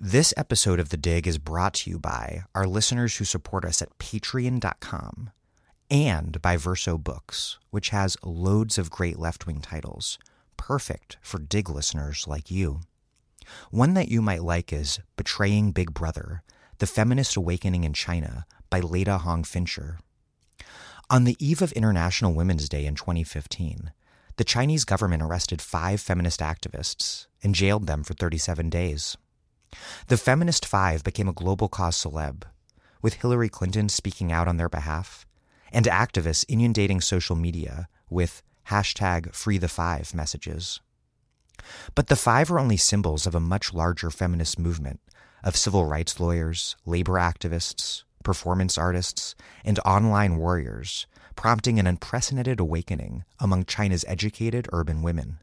This episode of The Dig is brought to you by our listeners who support us at patreon.com and by Verso Books, which has loads of great left wing titles, perfect for Dig listeners like you. One that you might like is Betraying Big Brother The Feminist Awakening in China by Leta Hong Fincher. On the eve of International Women's Day in 2015, the Chinese government arrested five feminist activists and jailed them for 37 days. The Feminist Five became a global cause celeb, with Hillary Clinton speaking out on their behalf and activists inundating social media with hashtag Free the Five messages. But the five are only symbols of a much larger feminist movement of civil rights lawyers, labor activists, performance artists, and online warriors, prompting an unprecedented awakening among China's educated urban women.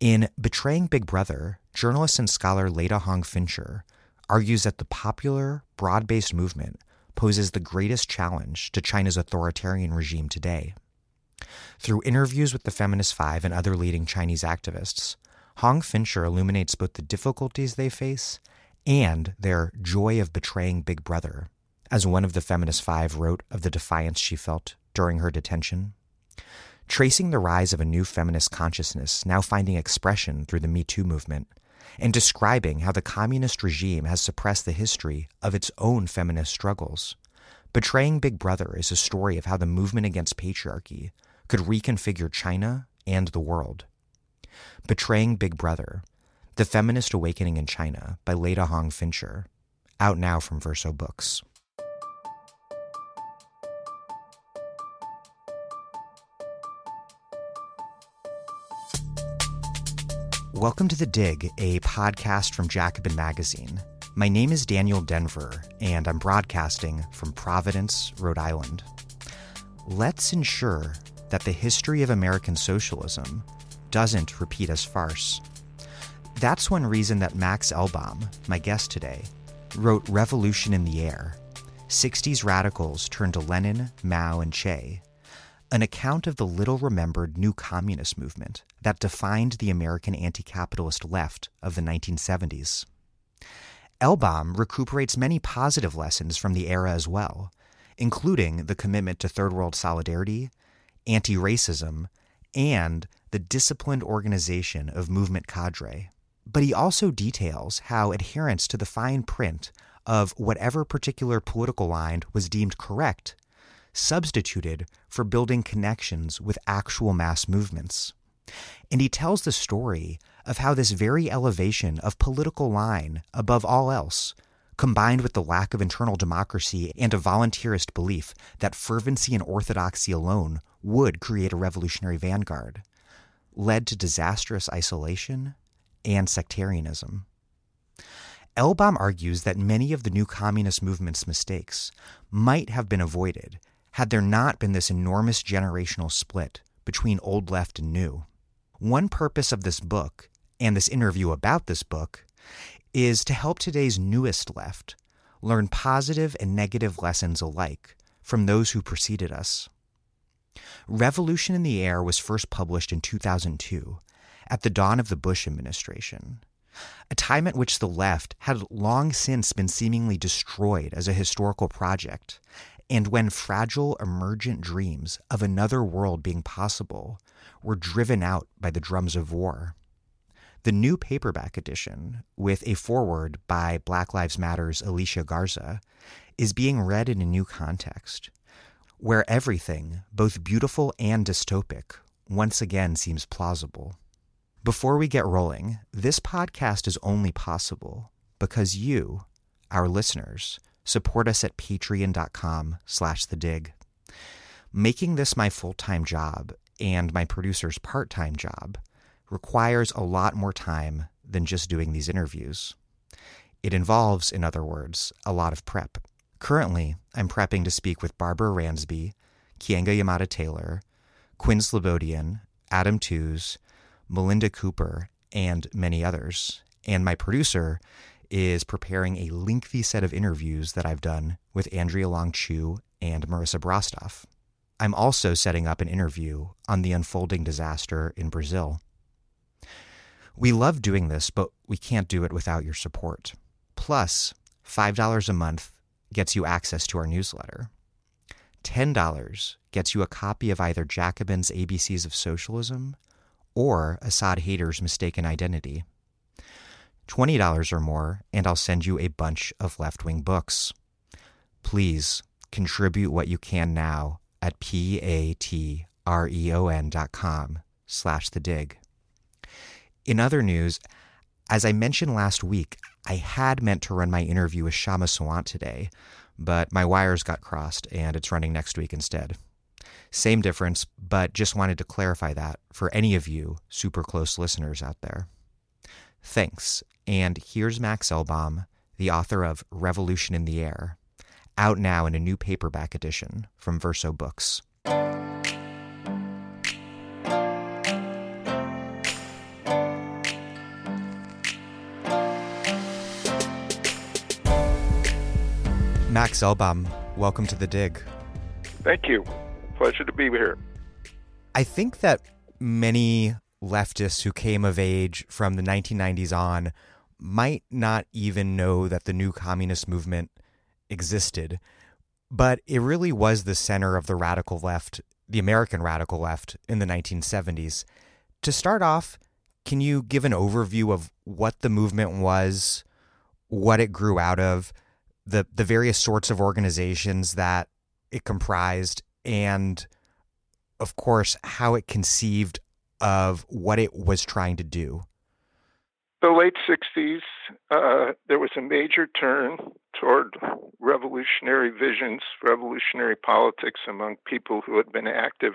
In Betraying Big Brother, journalist and scholar Leta Hong Fincher argues that the popular, broad based movement poses the greatest challenge to China's authoritarian regime today. Through interviews with the Feminist Five and other leading Chinese activists, Hong Fincher illuminates both the difficulties they face and their joy of betraying Big Brother, as one of the Feminist Five wrote of the defiance she felt during her detention. Tracing the rise of a new feminist consciousness now finding expression through the Me Too movement, and describing how the communist regime has suppressed the history of its own feminist struggles. Betraying Big Brother is a story of how the movement against patriarchy could reconfigure China and the world. Betraying Big Brother The Feminist Awakening in China by Leta Hong Fincher, out now from Verso Books. Welcome to The Dig, a podcast from Jacobin Magazine. My name is Daniel Denvir, and I'm broadcasting from Providence, Rhode Island. Let's ensure that the history of American socialism doesn't repeat as farce. That's one reason that Max Elbaum, my guest today, wrote Revolution in the Air 60s radicals turned to Lenin, Mao, and Che an account of the little remembered new communist movement that defined the American anti capitalist left of the 1970s. Elbaum recuperates many positive lessons from the era as well, including the commitment to third world solidarity, anti racism, and the disciplined organization of movement cadre. But he also details how adherence to the fine print of whatever particular political line was deemed correct substituted for building connections with actual mass movements. And he tells the story of how this very elevation of political line above all else, combined with the lack of internal democracy and a volunteerist belief that fervency and orthodoxy alone would create a revolutionary vanguard, led to disastrous isolation and sectarianism. Elbaum argues that many of the new communist movement's mistakes might have been avoided had there not been this enormous generational split between old left and new. One purpose of this book and this interview about this book is to help today's newest left learn positive and negative lessons alike from those who preceded us. Revolution in the Air was first published in 2002 at the dawn of the Bush administration, a time at which the left had long since been seemingly destroyed as a historical project and when fragile emergent dreams of another world being possible were driven out by the drums of war. The new paperback edition, with a foreword by Black Lives Matter's Alicia Garza, is being read in a new context, where everything, both beautiful and dystopic, once again seems plausible. Before we get rolling, this podcast is only possible because you, our listeners, support us at patreon.com slash the dig. Making this my full-time job and my producer's part-time job requires a lot more time than just doing these interviews. It involves, in other words, a lot of prep. Currently, I'm prepping to speak with Barbara Ransby, Keeanga Yamahtta Taylor, Quinn Slobodian, Adam Tooze, Melinda Cooper, and many others. And my producer is preparing a lengthy set of interviews that I've done with Andrea Long Chu and Marissa Brostoff. I'm also setting up an interview on the unfolding disaster in Brazil. We love doing this, but we can't do it without your support. Plus, $5 a month gets you access to our newsletter. $10 gets you a copy of either Jacobin's ABCs of Socialism or Asad Haider's Mistaken Identity. $20 or more, and I'll send you a bunch of left wing books. Please contribute what you can now at p-a-t-r-e-o-n dot com slash the dig. In other news, as I mentioned last week, I had meant to run my interview with Kshama Sawant today, but my wires got crossed and it's running next week instead. Same difference, but just wanted to clarify that for any of you super close listeners out there. Thanks, and here's Max Elbaum, the author of Revolution in the Air, out now in a new paperback edition from Verso Books. Max Elbaum, welcome to the dig. Thank you. Pleasure to be here. I think that many leftists who came of age from the 1990s on might not even know that the new communist movement existed, but it really was the center of the radical left, the American radical left in the 1970s. To start off, can you give an overview of what the movement was, what it grew out of, the the various sorts of organizations that it comprised and of course how it conceived of what it was trying to do the late 60s uh, there was a major turn toward revolutionary visions revolutionary politics among people who had been active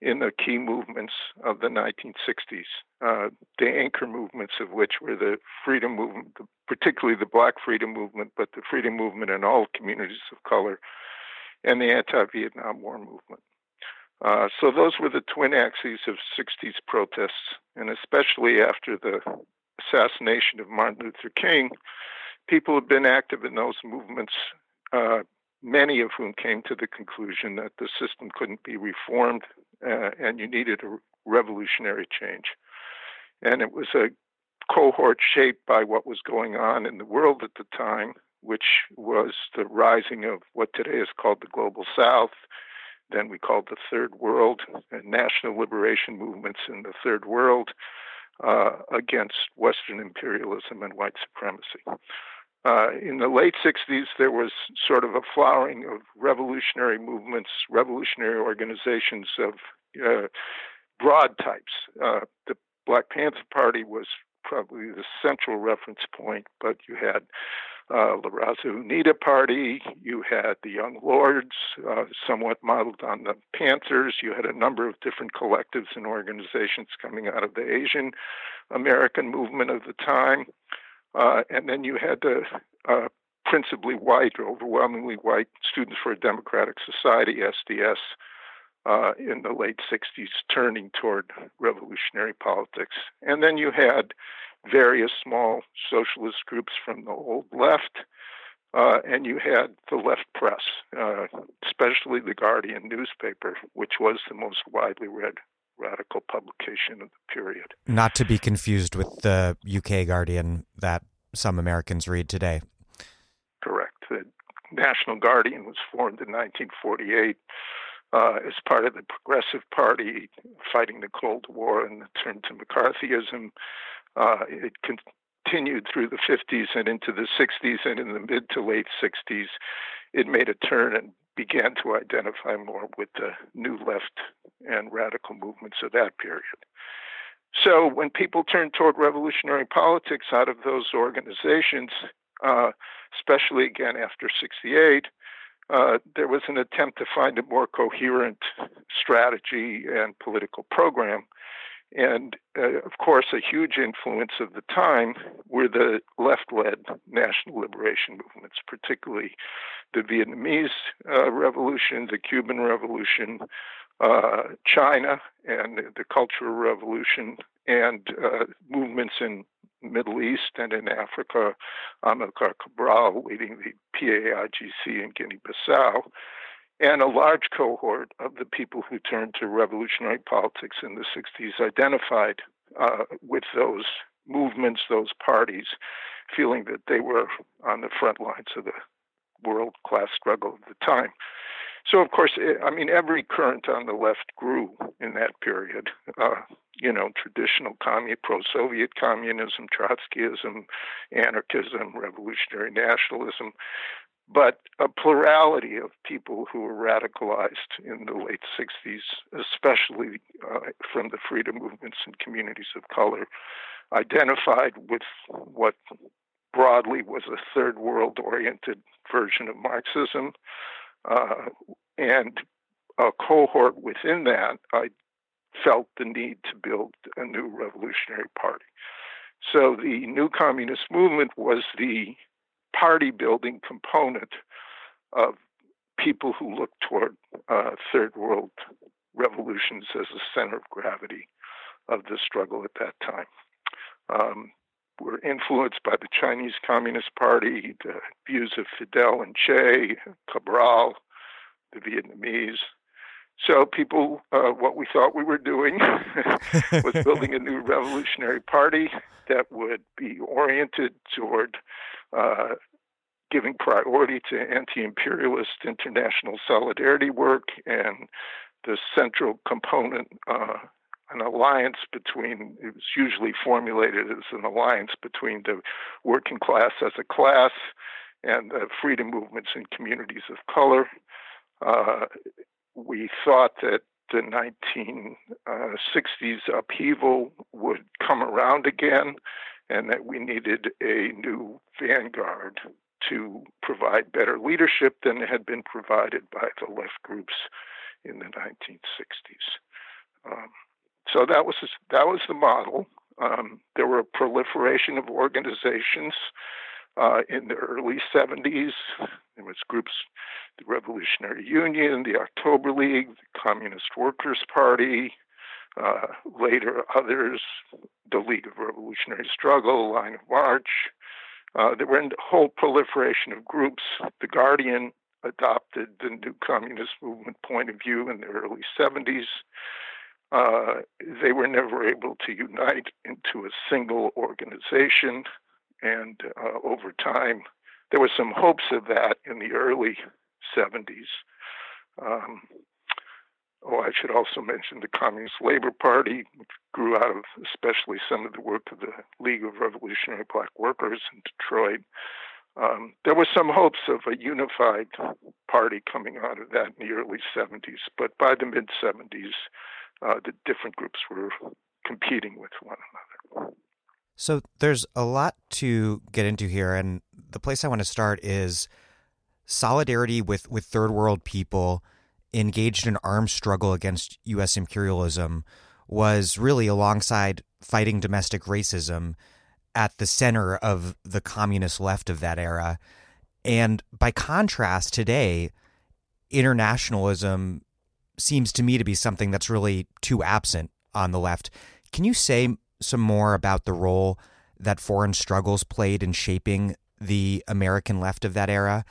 in the key movements of the 1960s, uh, the anchor movements of which were the freedom movement, particularly the Black freedom movement, but the freedom movement in all communities of color, and the anti-Vietnam War movement. Uh, so those were the twin axes of 60s protests, and especially after the assassination of Martin Luther King, people have been active in those movements uh, many of whom came to the conclusion that the system couldn't be reformed uh, and you needed a revolutionary change. And it was a cohort shaped by what was going on in the world at the time, which was the rising of what today is called the Global South. Then we called the Third World and national liberation movements in the Third World uh, against Western imperialism and white supremacy. Uh, in the late 60s, there was sort of a flowering of revolutionary movements, revolutionary organizations of uh, broad types. Uh, the Black Panther Party was probably the central reference point, but you had uh, La Raza Unida Party, you had the Young Lords, uh, somewhat modeled on the Panthers. You had a number of different collectives and organizations coming out of the Asian American movement of the time. Uh, and then you had the uh, principally white, overwhelmingly white Students for a Democratic Society, SDS, uh, in the late 60s, turning toward revolutionary politics. And then you had various small socialist groups from the old left, uh, and you had the left press, uh, especially the Guardian newspaper, which was the most widely read radical publication of the period. Not to be confused with the UK Guardian that some Americans read today. Correct. The National Guardian was formed in 1948 uh, as part of the Progressive Party fighting the Cold War and the turn to McCarthyism. Uh, it continued through the 50s and into the 60s, and in the mid to late 60s, it made a turn and began to identify more with the new left and radical movements of that period. So when people turned toward revolutionary politics out of those organizations, uh, especially again after 68, uh, there was an attempt to find a more coherent strategy and political program. And uh, of course, a huge influence of the time were the left led national liberation movements, particularly the Vietnamese uh, Revolution, the Cuban Revolution, uh, China, and the Cultural Revolution, and uh, movements in Middle East and in Africa, Amilcar Cabral leading the PAIGC in Guinea-Bissau, and a large cohort of the people who turned to revolutionary politics in the 60s identified uh, with those movements, those parties, feeling that they were on the front lines of the world class struggle of the time. So, of course, I mean, every current on the left grew in that period. Uh, you know, traditional commun- pro-Soviet communism, Trotskyism, anarchism, revolutionary nationalism, but a plurality of people who were radicalized in the late 60s, especially uh, from the freedom movements and communities of color, identified with what broadly was a third world oriented version of Marxism. Uh, and a cohort within that, I felt the need to build a new revolutionary party. So the new communist movement was the party building component of people who looked toward uh, third world revolutions as a center of gravity of the struggle at that time. Um, were influenced by the Chinese Communist Party, the views of Fidel and Che, Cabral, the Vietnamese. So people, uh, what we thought we were doing was building a new revolutionary party that would be oriented toward uh, giving priority to anti-imperialist international solidarity work and the central component uh, an alliance between, it was usually formulated as an alliance between the working class as a class and the freedom movements and communities of color. Uh, we thought that the 1960s upheaval would come around again and that we needed a new vanguard to provide better leadership than had been provided by the left groups in the 1960s. Um, so that was that was the model. Um, there were a proliferation of organizations uh, in the early 70s. There was groups, the Revolutionary Union, the October League, the Communist Workers' Party, uh, later others, the League of Revolutionary Struggle, Line of March. Uh, there were a whole proliferation of groups. The Guardian adopted the new communist movement point of view in the early 70s. Uh, they were never able to unite into a single organization. And uh, over time, there were some hopes of that in the early 70s. Um, oh, I should also mention the Communist Labor Party, which grew out of especially some of the work of the League of Revolutionary Black Workers in Detroit. Um, there were some hopes of a unified party coming out of that in the early 70s, but by the mid 70s, uh, the different groups were competing with one another. So there's a lot to get into here, and the place I want to start is solidarity with, with third world people engaged in armed struggle against U.S. imperialism was really alongside fighting domestic racism at the center of the communist left of that era. And by contrast, today, internationalism seems to me to be something that's really too absent on the left. Can you say some more about the role that foreign struggles played in shaping the American left of that era?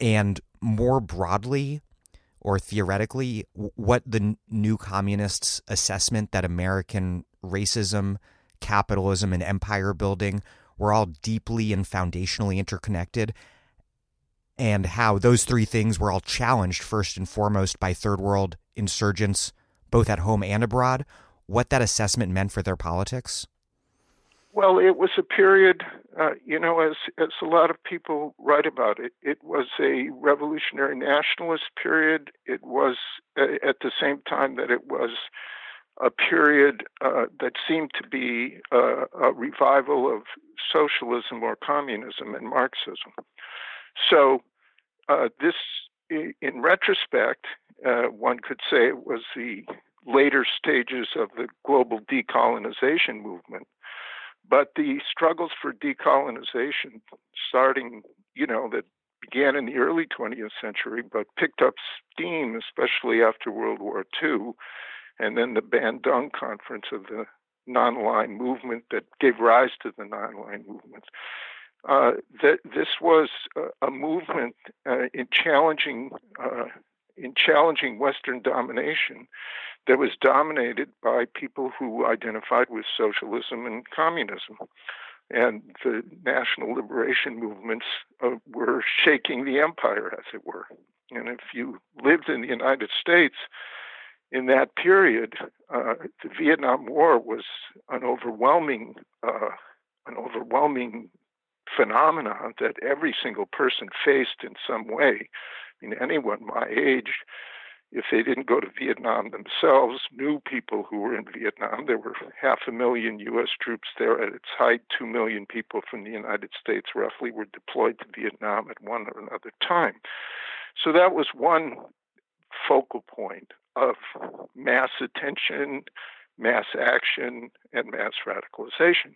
And more broadly, or theoretically, what the new communists' assessment that American racism, capitalism, and empire building were all deeply and foundationally interconnected, and how those three things were all challenged first and foremost by third world insurgents, both at home and abroad, what that assessment meant for their politics? Well, it was a period, uh, you know, as as a lot of people write about it, it was a revolutionary nationalist period. It was uh, at the same time that it was a period uh, that seemed to be uh, a revival of socialism or communism and Marxism. So, uh, this, in retrospect, uh, one could say it was the later stages of the global decolonization movement. But the struggles for decolonization, starting, you know, that began in the early 20th century, but picked up steam, especially after World War II, and then the Bandung Conference of the non-aligned movement that gave rise to the non-aligned movements. Uh, that this was a, a movement uh, in challenging uh, in challenging Western domination that was dominated by people who identified with socialism and communism. And the national liberation movements uh, were shaking the empire, as it were. And if you lived in the United States in that period, uh, the Vietnam War was an overwhelming, uh, an overwhelming phenomenon that every single person faced in some way. I mean, anyone my age, if they didn't go to Vietnam themselves, knew people who were in Vietnam. There were half a million U.S. troops there at its height. Two million people from the United States, roughly, were deployed to Vietnam at one or another time. So that was one focal point of mass attention, mass action, and mass radicalization.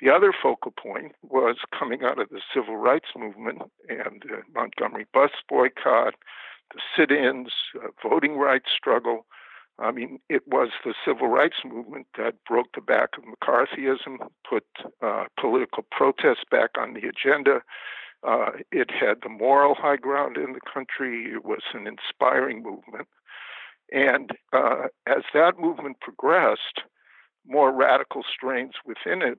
The other focal point was coming out of the civil rights movement and the Montgomery bus boycott, the sit ins, uh, voting rights struggle. I mean, it was the civil rights movement that broke the back of McCarthyism, put uh, political protest back on the agenda. Uh, it had the moral high ground in the country. It was an inspiring movement. And uh, as that movement progressed, more radical strains within it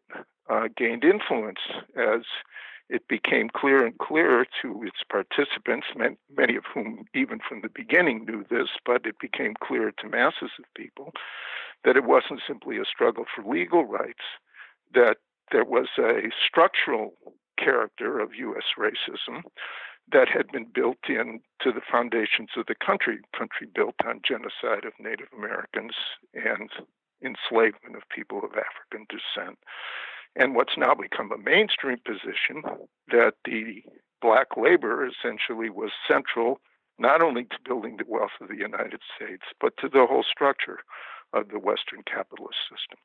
uh, gained influence as it became clearer and clearer to its participants, many of whom, even from the beginning, knew this, but it became clear to masses of people that it wasn't simply a struggle for legal rights, that there was a structural character of U.S. racism that had been built into the foundations of the country, country built on genocide of Native Americans and enslavement of people of African descent. And what's now become a mainstream position that the black labor essentially was central not only to building the wealth of the United States, but to the whole structure of the Western capitalist system.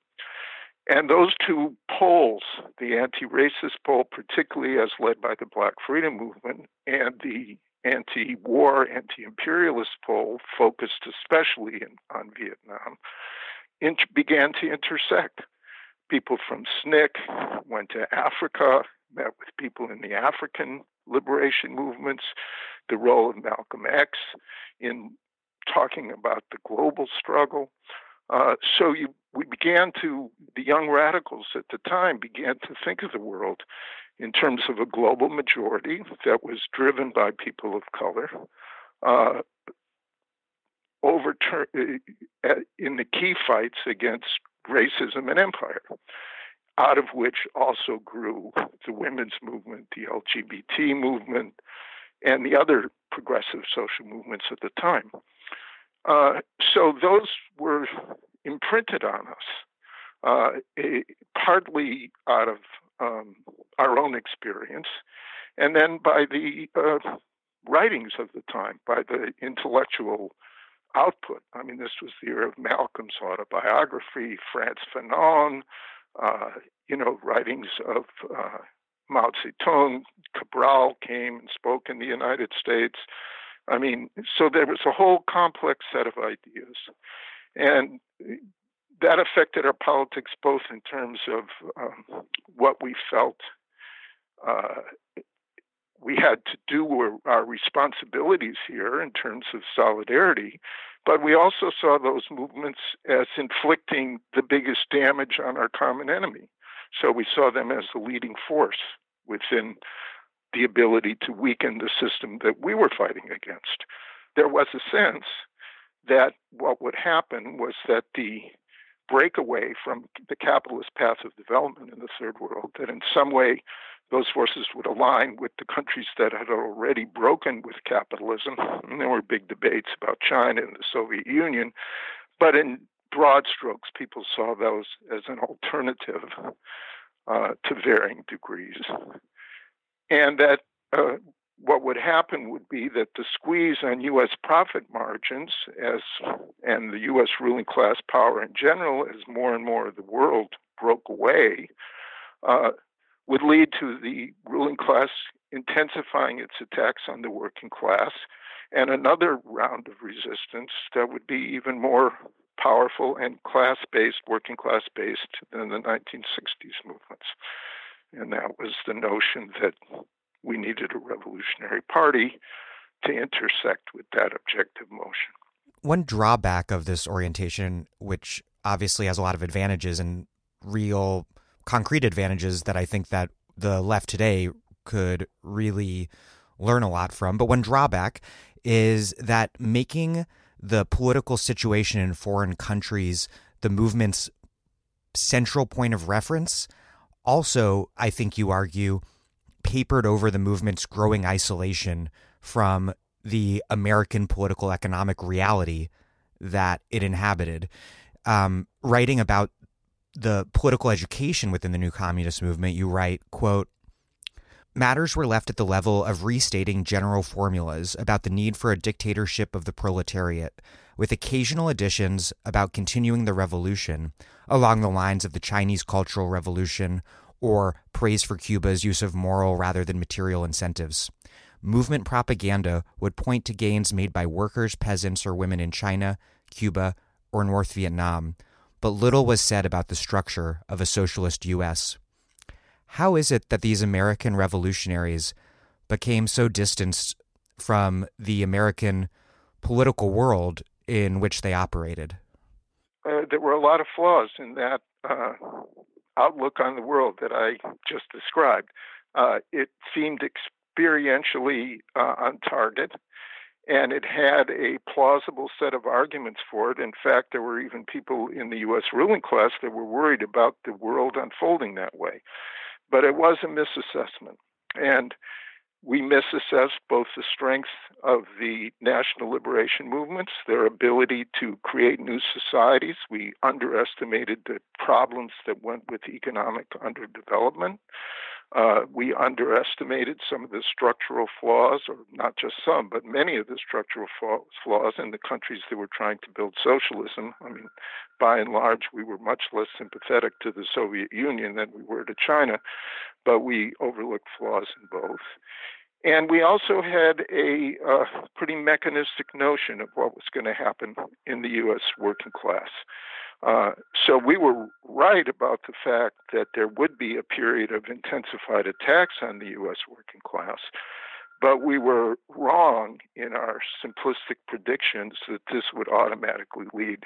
And those two poles, the anti racist pole, particularly as led by the Black Freedom Movement, and the anti war, anti imperialist pole, focused especially in, on Vietnam, began to intersect. People from SNCC went to Africa, met with people in the African liberation movements, the role of Malcolm X in talking about the global struggle. Uh, so you, we began to, the young radicals at the time began to think of the world in terms of a global majority that was driven by people of color, uh, overturn uh, in the key fights against racism and empire, out of which also grew the women's movement, the LGBT movement, and the other progressive social movements at the time. Uh, so those were imprinted on us, uh, a, partly out of um, our own experience, and then by the uh, writings of the time, by the intellectual output. I mean, this was the era of Malcolm's autobiography, Frantz Fanon, uh, you know, writings of uh, Mao Zedong. Cabral came and spoke in the United States. I mean, so there was a whole complex set of ideas. And that affected our politics both in terms of um, what we felt uh, we had to do our responsibilities here in terms of solidarity, but we also saw those movements as inflicting the biggest damage on our common enemy. So we saw them as the leading force within the ability to weaken the system that we were fighting against. There was a sense that what would happen was that the breakaway from the capitalist path of development in the third world, that in some way those forces would align with the countries that had already broken with capitalism. And there were big debates about China and the Soviet Union, but in broad strokes, people saw those as an alternative uh, to varying degrees. And that uh, what would happen would be that the squeeze on U.S. profit margins, as and the U.S. ruling class power in general, as more and more of the world broke away, uh, would lead to the ruling class intensifying its attacks on the working class, and another round of resistance that would be even more powerful and class-based, working class-based than the 1960s movements. And that was the notion that we needed a revolutionary party to intersect with that objective motion. One drawback of this orientation, which obviously has a lot of advantages and real concrete advantages that I think that the left today could really learn a lot from. But one drawback is that making the political situation in foreign countries the movement's central point of reference also, I think you argue, papered over the movement's growing isolation from the American political economic reality that it inhabited. Um, writing about the political education within the new communist movement, you write, quote, Matters were left at the level of restating general formulas about the need for a dictatorship of the proletariat, with occasional additions about continuing the revolution along the lines of the Chinese Cultural Revolution or praise for Cuba's use of moral rather than material incentives. Movement propaganda would point to gains made by workers, peasants, or women in China, Cuba, or North Vietnam, but little was said about the structure of a socialist U.S. How is it that these American revolutionaries became so distanced from the American political world in which they operated? Uh, there were a lot of flaws in that uh, outlook on the world that I just described. Uh, it seemed experientially uh, on target, and it had a plausible set of arguments for it. In fact, there were even people in the U.S. ruling class that were worried about the world unfolding that way. But it was a misassessment. And we misassessed both the strength of the national liberation movements, their ability to create new societies. We underestimated the problems that went with economic underdevelopment. Uh, we underestimated some of the structural flaws, or not just some, but many of the structural flaws in the countries that were trying to build socialism. I mean, by and large, we were much less sympathetic to the Soviet Union than we were to China, but we overlooked flaws in both. And we also had a uh, pretty mechanistic notion of what was going to happen in the U.S. working class. Uh, so we were right about the fact that there would be a period of intensified attacks on the U.S. working class, but we were wrong in our simplistic predictions that this would automatically lead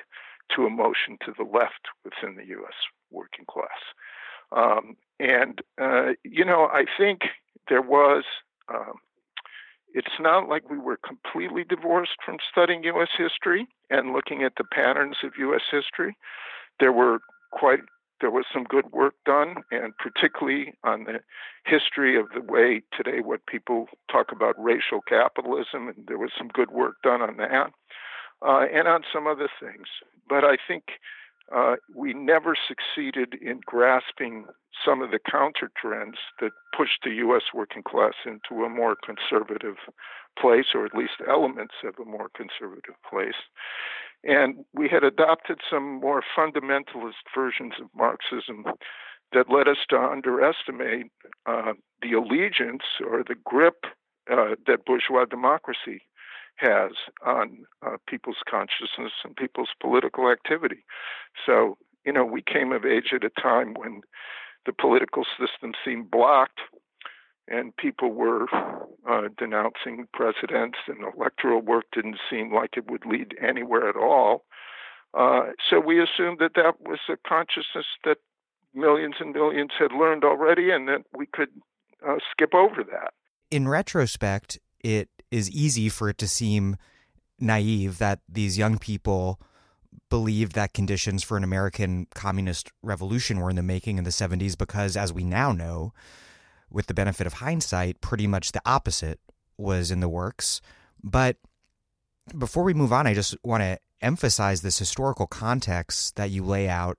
to a motion to the left within the U.S. working class. Um, and, uh, you know, I think there was um, it's not like we were completely divorced from studying U.S. history and looking at the patterns of U.S. history. There were quite there was some good work done, and particularly on the history of the way today what people talk about racial capitalism, and there was some good work done on that, uh, and on some other things. But I think uh, we never succeeded in grasping some of the counter trends that pushed the U.S. working class into a more conservative place, or at least elements of a more conservative place. And we had adopted some more fundamentalist versions of Marxism that led us to underestimate uh, the allegiance or the grip uh, that bourgeois democracy has on uh, people's consciousness and people's political activity. So, you know, we came of age at a time when the political system seemed blocked and people were uh, denouncing presidents and electoral work didn't seem like it would lead anywhere at all. Uh, so we assumed that that was a consciousness that millions and millions had learned already and that we could uh, skip over that. In retrospect, it is easy for it to seem naive that these young people believed that conditions for an American communist revolution were in the making in the 70s because, as we now know, with the benefit of hindsight, pretty much the opposite was in the works. But before we move on, I just want to emphasize this historical context that you lay out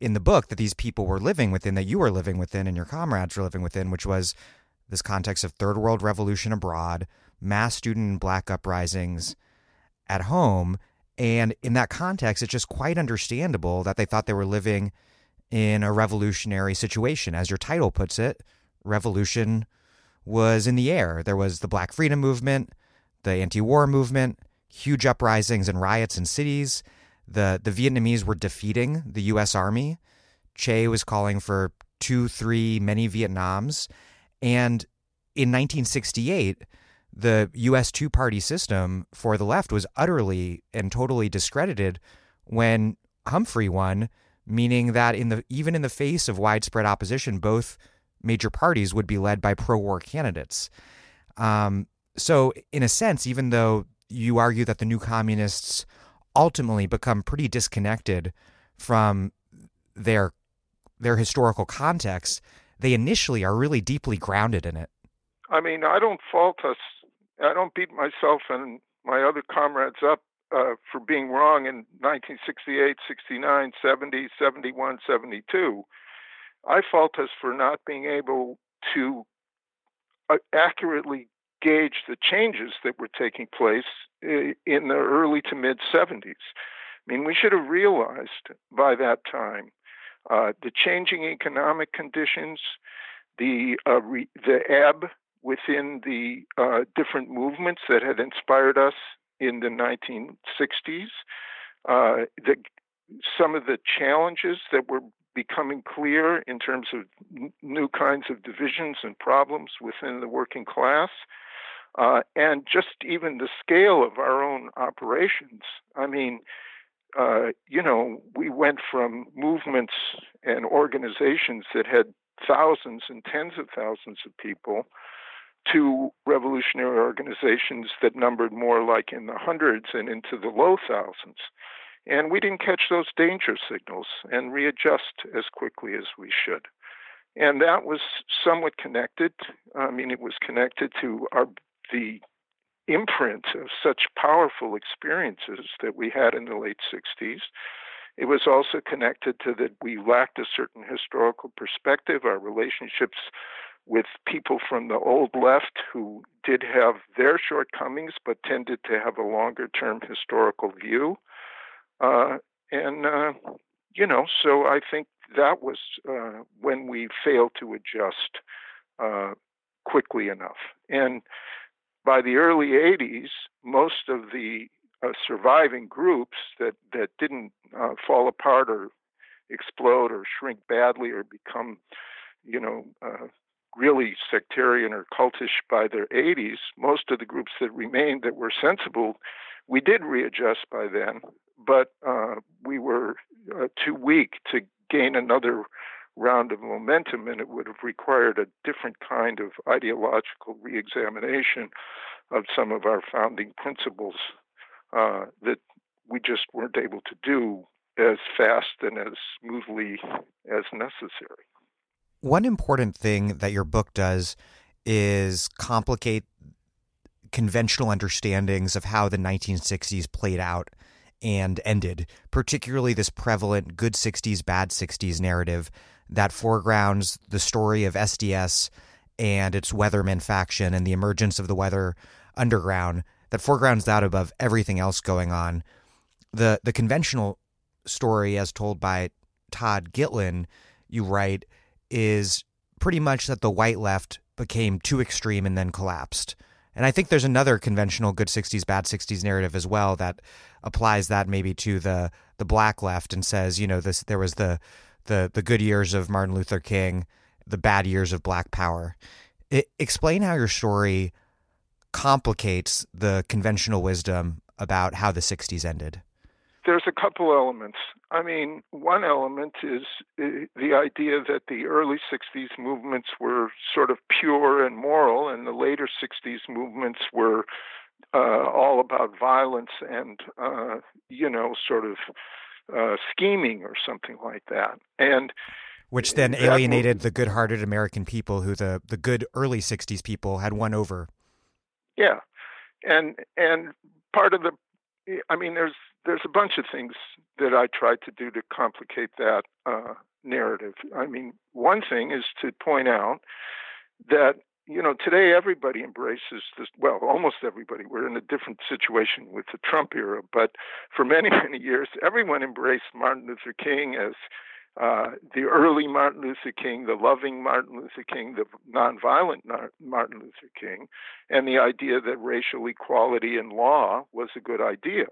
in the book that these people were living within, that you were living within, and your comrades were living within, which was this context of third world revolution abroad, mass student and black uprisings at home. And in that context, it's just quite understandable that they thought they were living in a revolutionary situation. As your title puts it, revolution was in the air. There was the Black Freedom Movement, the anti war movement, huge uprisings and riots in cities. The, the Vietnamese were defeating the U.S. Army. Che was calling for two, three, many Vietnams. And in 1968, the US two party system for the left was utterly and totally discredited when Humphrey won, meaning that in the even in the face of widespread opposition, both major parties would be led by pro war candidates. Um, so, in a sense, even though you argue that the new communists ultimately become pretty disconnected from their their historical context, they initially are really deeply grounded in it. I mean, I don't fault us. I don't beat myself and my other comrades up uh, for being wrong in 1968, 69, 70, 71, 72. I fault us for not being able to uh, accurately gauge the changes that were taking place uh, in the early to mid 70s. I mean, we should have realized by that time uh, the changing economic conditions, the uh, re- the ebb within the uh, different movements that had inspired us in the 1960s, uh, the, some of the challenges that were becoming clear in terms of n- new kinds of divisions and problems within the working class, uh, and just even the scale of our own operations. I mean, uh, you know, we went from movements and organizations that had thousands and tens of thousands of people to revolutionary organizations that numbered more like in the hundreds and into the low thousands. And we didn't catch those danger signals and readjust as quickly as we should. And that was somewhat connected. I mean, it was connected to our the imprint of such powerful experiences that we had in the late 60s. It was also connected to that we lacked a certain historical perspective. Our relationships with people from the old left who did have their shortcomings but tended to have a longer term historical view. Uh, and, uh, you know, so I think that was uh, when we failed to adjust uh, quickly enough. And by the early 80s, most of the uh, surviving groups that, that didn't uh, fall apart or explode or shrink badly or become, you know, really sectarian or cultish by their 80s, most of the groups that remained that were sensible, we did readjust by then, but uh, we were uh, too weak to gain another round of momentum, and it would have required a different kind of ideological reexamination of some of our founding principles uh, that we just weren't able to do as fast and as smoothly as necessary. One important thing that your book does is complicate conventional understandings of how the 1960s played out and ended, particularly this prevalent good 60s, bad 60s narrative that foregrounds the story of SDS and its Weatherman faction and the emergence of the Weather Underground, that foregrounds that above everything else going on. The, the conventional story, as told by Todd Gitlin, you write, is pretty much that the white left became too extreme and then collapsed. And I think there's another conventional good 60s, bad 60s narrative as well that applies that maybe to the the black left and says, you know, this there was the the the good years of Martin Luther King, the bad years of black power. It, explain how your story complicates the conventional wisdom about how the 60s ended there's a couple elements. I mean, one element is uh, the idea that the early 60s movements were sort of pure and moral, and the later 60s movements were uh, all about violence and, uh, you know, sort of uh, scheming or something like that. And which then alienated the good-hearted American people who the the good early 60s people had won over. Yeah. And and part of the I mean, there's there's a bunch of things that I tried to do to complicate that uh, narrative. I mean, one thing is to point out that you know today everybody embraces this. Well, almost everybody. We're in a different situation with the Trump era, but for many many years, everyone embraced Martin Luther King as uh, the early Martin Luther King, the loving Martin Luther King, the nonviolent Martin Luther King, and the idea that racial equality in law was a good idea.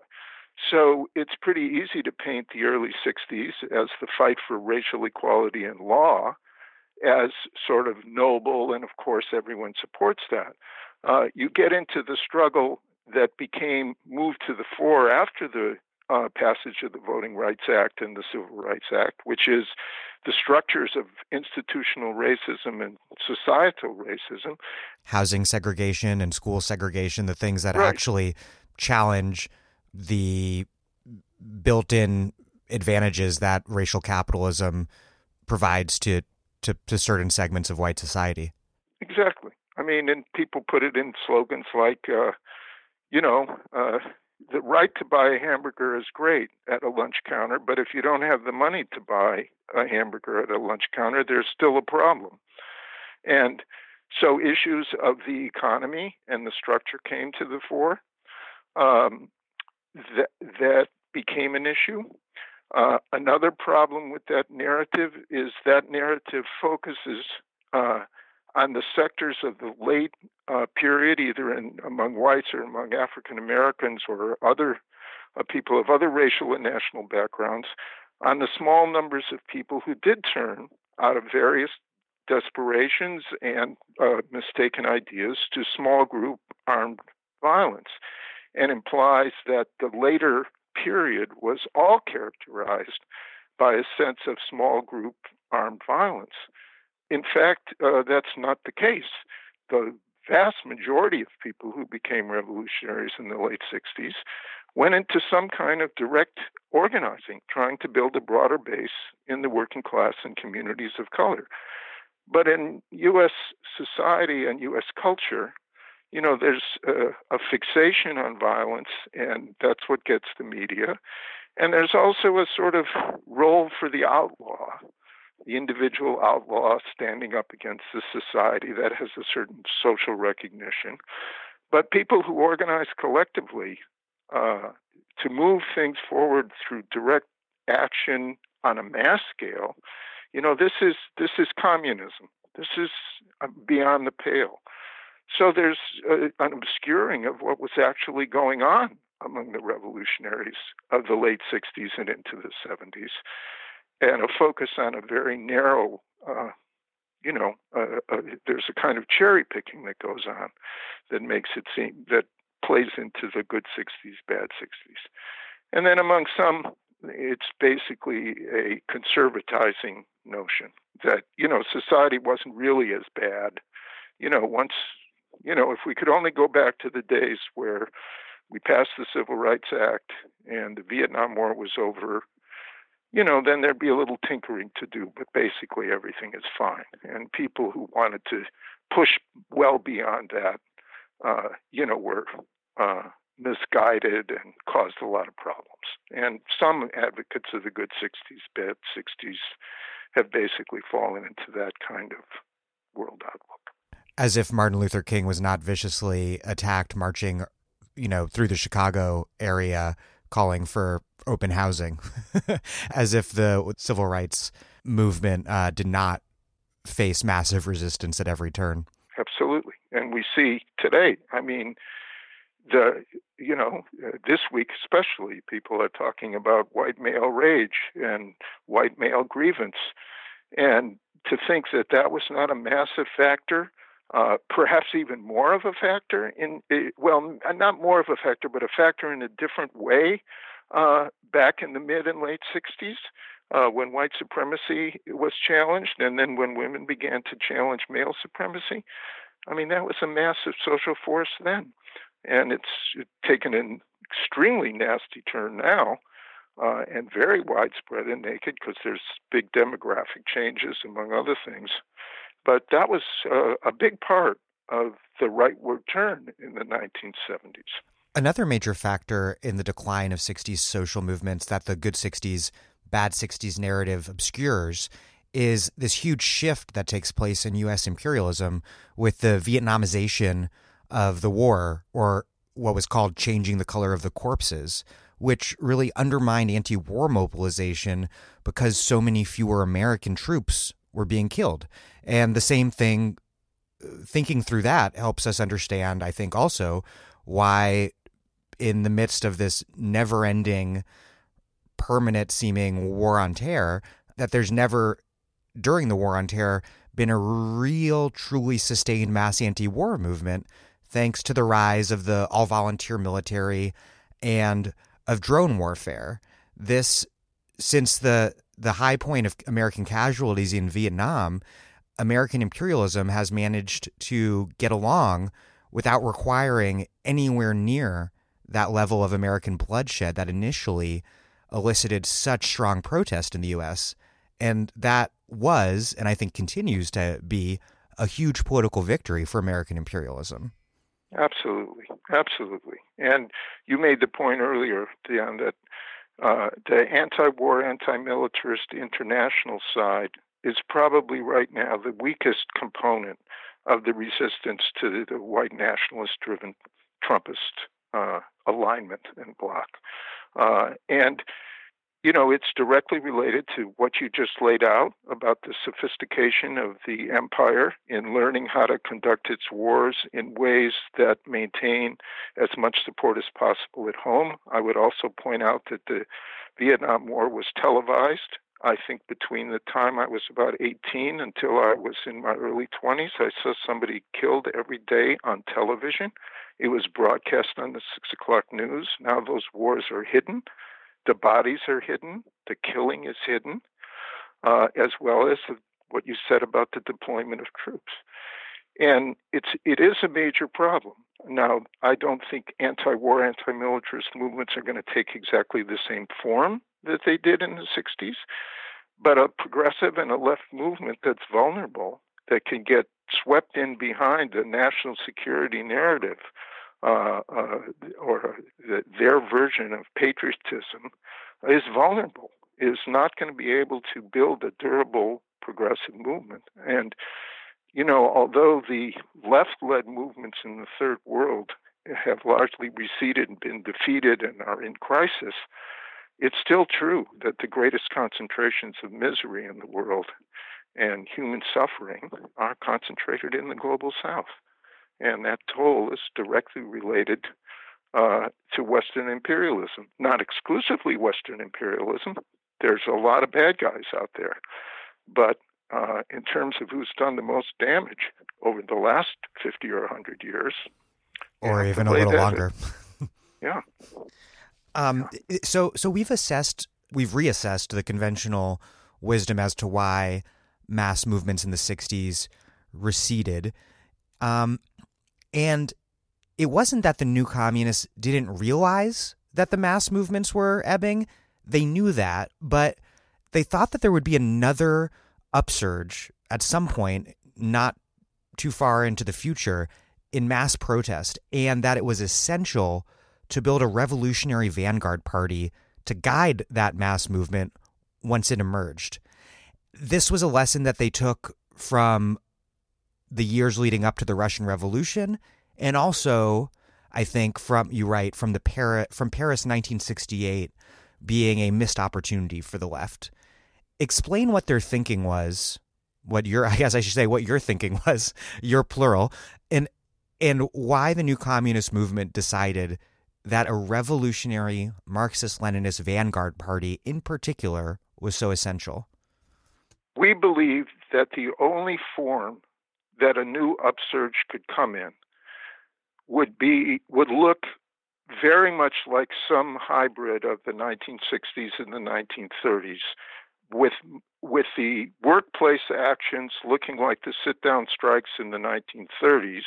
So it's pretty easy to paint the early 60s as the fight for racial equality in law as sort of noble, and of course everyone supports that. Uh, you get into the struggle that became moved to the fore after the uh, passage of the Voting Rights Act and the Civil Rights Act, which is the structures of institutional racism and societal racism. Housing segregation and school segregation, the things that right. actually challenge the built in advantages that racial capitalism provides to, to, to certain segments of white society. Exactly. I mean, and people put it in slogans like, uh, you know, uh, the right to buy a hamburger is great at a lunch counter, but if you don't have the money to buy a hamburger at a lunch counter, there's still a problem. And so issues of the economy and the structure came to the fore. Um, that, that became an issue. Uh, another problem with that narrative is that narrative focuses uh, on the sectors of the late uh, period, either in, among whites or among African Americans or other uh, people of other racial and national backgrounds, on the small numbers of people who did turn out of various desperations and uh, mistaken ideas to small group armed violence, and implies that the later period was all characterized by a sense of small group armed violence. In fact, uh, that's not the case. The vast majority of people who became revolutionaries in the late 60s went into some kind of direct organizing, trying to build a broader base in the working class and communities of color. But in U.S. society and U.S. culture, you know, there's a, a, fixation on violence, and that's what gets the media. And there's also a sort of role for the outlaw the individual outlaw standing up against the society that has a certain social recognition. But people who organize collectively uh, to move things forward through direct action on a mass scale, you know, this is this is communism. This is uh, beyond the pale. So there's uh, an obscuring of what was actually going on among the revolutionaries of the late 60s and into the 70s and a focus on a very narrow, uh, you know, uh, uh, there's a kind of cherry picking that goes on that makes it seem that plays into the good 60s, bad 60s. And then among some, it's basically a conservatizing notion that, you know, society wasn't really as bad. You know, once, you know, if we could only go back to the days where we passed the Civil Rights Act and the Vietnam War was over you know, then there'd be a little tinkering to do, but basically everything is fine. And people who wanted to push well beyond that, uh, you know, were uh, misguided and caused a lot of problems. And some advocates of the good 60s, bad 60s, have basically fallen into that kind of world outlook. As if Martin Luther King was not viciously attacked marching, you know, through the Chicago area calling for open housing, as if the civil rights movement uh, did not face massive resistance at every turn. Absolutely, and we see today. I mean, the you know uh, this week especially, people are talking about white male rage and white male grievance, and to think that that was not a massive factor. Uh, perhaps even more of a factor in well not more of a factor but a factor in a different way uh, back in the mid and late 60s uh, when white supremacy was challenged, and then when women began to challenge male supremacy. I mean, that was a massive social force then. And it's taken an extremely nasty turn now. Uh, and very widespread and naked because there's big demographic changes, among other things. But that was uh, a big part of the rightward turn in the 1970s. Another major factor in the decline of 60s social movements that the good 60s, bad 60s narrative obscures is this huge shift that takes place in U.S. imperialism with the Vietnamization of the war, or what was called changing the color of the corpses, which really undermined anti war mobilization because so many fewer American troops were being killed. And the same thing, thinking through that helps us understand, I think, also why in the midst of this never ending, permanent seeming war on terror, that there's never, during the war on terror, been a real, truly sustained mass anti war movement thanks to the rise of the all volunteer military and of drone warfare. This, since the, the high point of American casualties in Vietnam, American imperialism has managed to get along without requiring anywhere near that level of American bloodshed that initially elicited such strong protest in the US. And that was, and I think continues to be, a huge political victory for American imperialism. Absolutely, absolutely. And you made the point earlier, Dion, that uh, the anti-war, anti-militarist international side is probably right now the weakest component of the resistance to the, white nationalist-driven Trumpist uh, alignment and bloc. Uh, and you know, it's directly related to what you just laid out about the sophistication of the empire in learning how to conduct its wars in ways that maintain as much support as possible at home. I would also point out that the Vietnam War was televised. I think between the time I was about 18 until I was in my early 20s, I saw somebody killed every day on television. It was broadcast on the six o'clock news. Now those wars are hidden. The bodies are hidden, the killing is hidden, uh, as well as the, what you said about the deployment of troops. And it's it is a major problem. Now, I don't think anti-war, anti-militarist movements are going to take exactly the same form that they did in the 60s, but a progressive and a left movement that's vulnerable, that can get swept in behind the national security narrative uh, uh, or the, their version of patriotism is vulnerable, is not going to be able to build a durable progressive movement. And, you know, although the left led movements in the third world have largely receded and been defeated and are in crisis, it's still true that the greatest concentrations of misery in the world and human suffering are concentrated in the global south and that toll is directly related uh, to Western imperialism. Not exclusively Western imperialism. There's a lot of bad guys out there, but uh, in terms of who's done the most damage over the last 50 or 100 years, or even a little longer. yeah. Um, so, so we've assessed, we've reassessed the conventional wisdom as to why mass movements in the 60s receded. Um, and it wasn't that the new communists didn't realize that the mass movements were ebbing. They knew that, but they thought that there would be another upsurge at some point, not too far into the future, in mass protest, and that it was essential to build a revolutionary vanguard party to guide that mass movement once it emerged. This was a lesson that they took from the years leading up to the Russian Revolution, and also, I think from you write from the Paris from Paris 1968 being a missed opportunity for the left. Explain what their thinking was. What your I guess I should say what your thinking was. Your plural, and and why the new communist movement decided that a revolutionary Marxist Leninist vanguard party in particular was so essential. We believe that the only form that a new upsurge could come in would be would look very much like some hybrid of the 1960s and the 1930s with with the workplace actions looking like the sit down strikes in the 1930s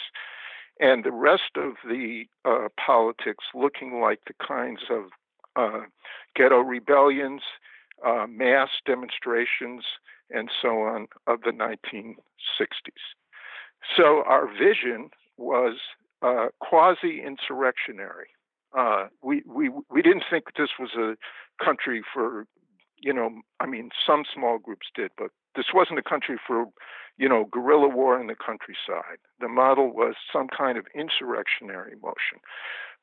and the rest of the uh, politics looking like the kinds of uh, ghetto rebellions, uh, mass demonstrations, and so on of the 1960s. So our vision was uh, quasi insurrectionary. Uh, we, we, we didn't think this was a country for, you know, I mean, some small groups did, but this wasn't a country for, you know, guerrilla war in the countryside. The model was some kind of insurrectionary motion.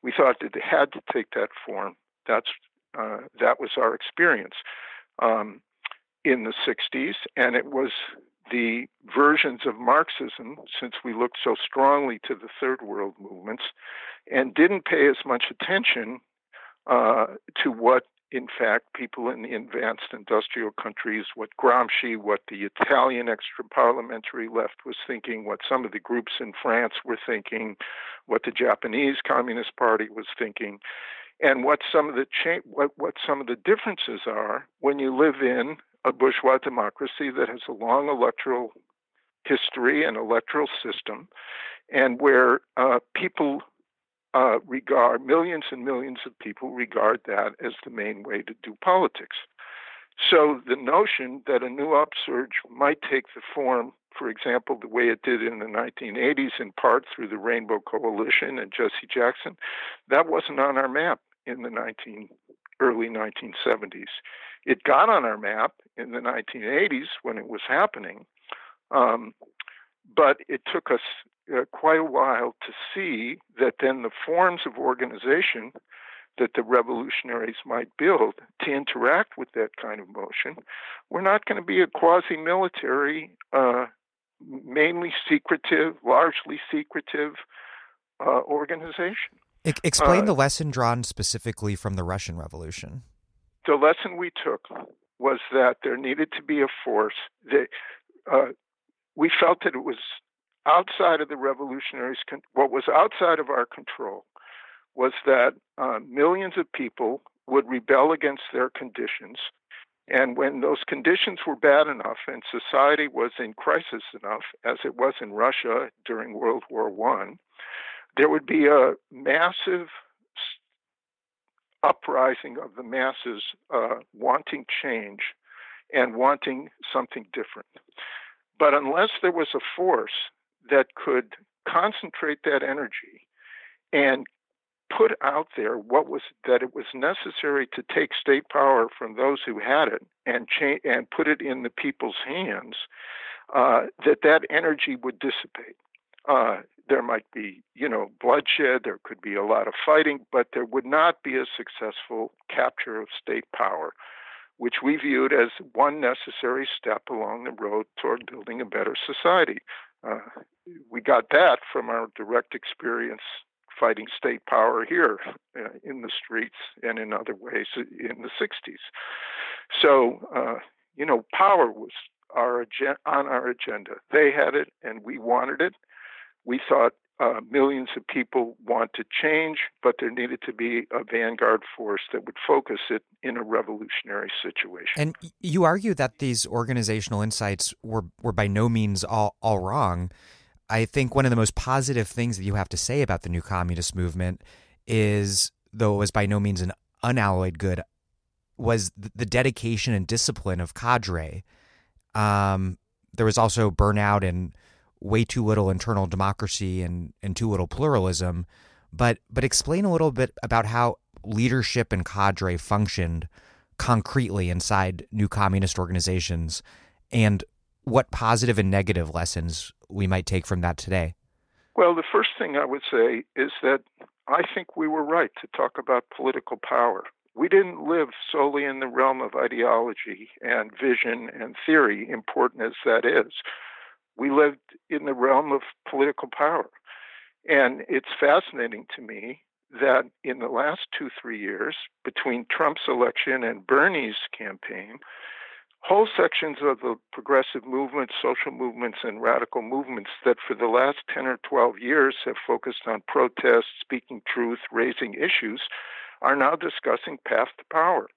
We thought that it had to take that form. That's uh, that was our experience um, in the '60s, and it was the versions of Marxism, since we looked so strongly to the third world movements, and didn't pay as much attention uh, to what in fact, people in the advanced industrial countries, what Gramsci, what the Italian extra parliamentary left was thinking, what some of the groups in France were thinking, what the Japanese Communist Party was thinking, and what some of the cha- what, what some of the differences are when you live in a bourgeois democracy that has a long electoral history and electoral system, and where uh, people uh, regard millions and millions of people regard that as the main way to do politics. So the notion that a new upsurge might take the form, for example, the way it did in the 1980s, in part through the Rainbow Coalition and Jesse Jackson, that wasn't on our map in the 19 early 1970s. It got on our map in the 1980s when it was happening, um, but it took us uh, quite a while to see that then the forms of organization that the revolutionaries might build to interact with that kind of motion were not going to be a quasi military, uh, mainly secretive, largely secretive uh, organization. explain uh, the lesson drawn specifically from the Russian Revolution. The lesson we took was that there needed to be a force that uh, we felt that it was outside of the revolutionaries, what was outside of our control was that uh, millions of people would rebel against their conditions. And when those conditions were bad enough and society was in crisis enough, as it was in Russia during World War I, there would be a massive uprising of the masses uh, wanting change and wanting something different. But unless there was a force that could concentrate that energy and put out there what was that it was necessary to take state power from those who had it and cha- and put it in the people's hands, uh, that that energy would dissipate. Uh, there might be, you know, bloodshed. There could be a lot of fighting, but there would not be a successful capture of state power, which we viewed as one necessary step along the road toward building a better society. Uh, we got that from our direct experience fighting state power here uh, in the streets and in other ways in the 60s. So, uh, you know, power was our agen- on our agenda. They had it and we wanted it. We thought uh, millions of people want to change, but there needed to be a vanguard force that would focus it in a revolutionary situation. And you argue that these organizational insights were, were by no means all, all wrong. I think one of the most positive things that you have to say about the new communist movement is, though it was by no means an unalloyed good, was the dedication and discipline of cadre. Um, there was also burnout and way too little internal democracy and, and too little pluralism. But but explain a little bit about how leadership and cadre functioned concretely inside new communist organizations and what positive and negative lessons we might take from that today. Well, the first thing I would say is that I think we were right to talk about political power. We didn't live solely in the realm of ideology and vision and theory, important as that is we lived in the realm of political power. And it's fascinating to me that in the last two, three years, between Trump's election and Bernie's campaign, whole sections of the progressive movement, social movements, and radical movements that for the last 10 or 12 years have focused on protest, speaking truth, raising issues, are now discussing path to power.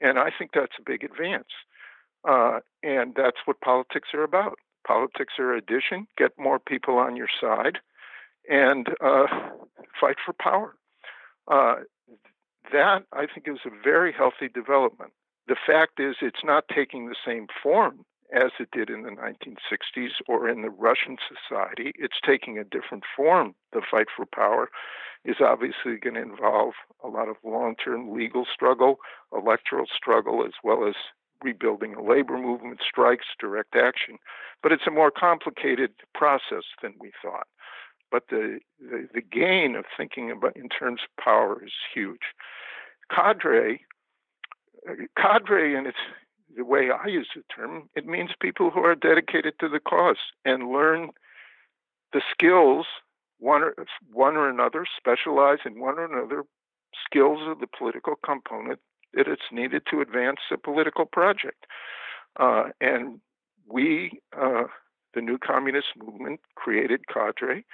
And I think that's a big advance. Uh, and that's what politics are about. Politics are addition, get more people on your side, and uh, fight for power. Uh, that, I think, is a very healthy development. The fact is, it's not taking the same form as it did in the 1960s or in the Russian society. It's taking a different form. The fight for power is obviously going to involve a lot of long term legal struggle, electoral struggle, as well as rebuilding a labor movement, strikes, direct action. But it's a more complicated process than we thought. But the, the, the gain of thinking about in terms of power is huge. Cadre, uh, cadre, and it's the way I use the term, it means people who are dedicated to the cause and learn the skills, one or, one or another, specialize in one or another skills of the political component that it's needed to advance a political project. Uh, and we, uh, the new communist movement, created cadre,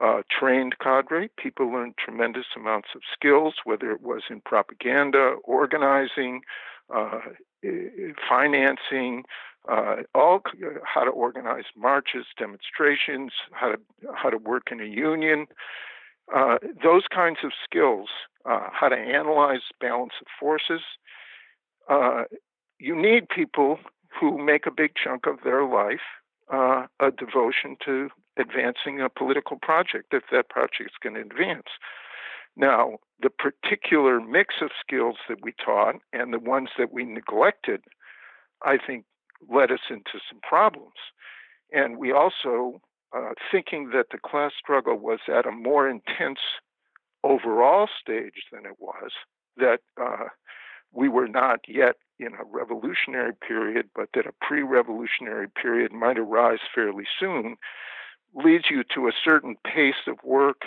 uh, trained cadre. People learned tremendous amounts of skills, whether it was in propaganda, organizing, uh, financing, uh, all how to organize marches, demonstrations, how to how to work in a union, uh, those kinds of skills, uh, how to analyze balance of forces. Uh, you need people who make a big chunk of their life uh, a devotion to advancing a political project if that project is going to advance. Now, the particular mix of skills that we taught and the ones that we neglected, I think, led us into some problems. And we also, uh, thinking that the class struggle was at a more intense overall stage than it was, that uh, we were not yet in a revolutionary period, but that a pre revolutionary period might arise fairly soon, leads you to a certain pace of work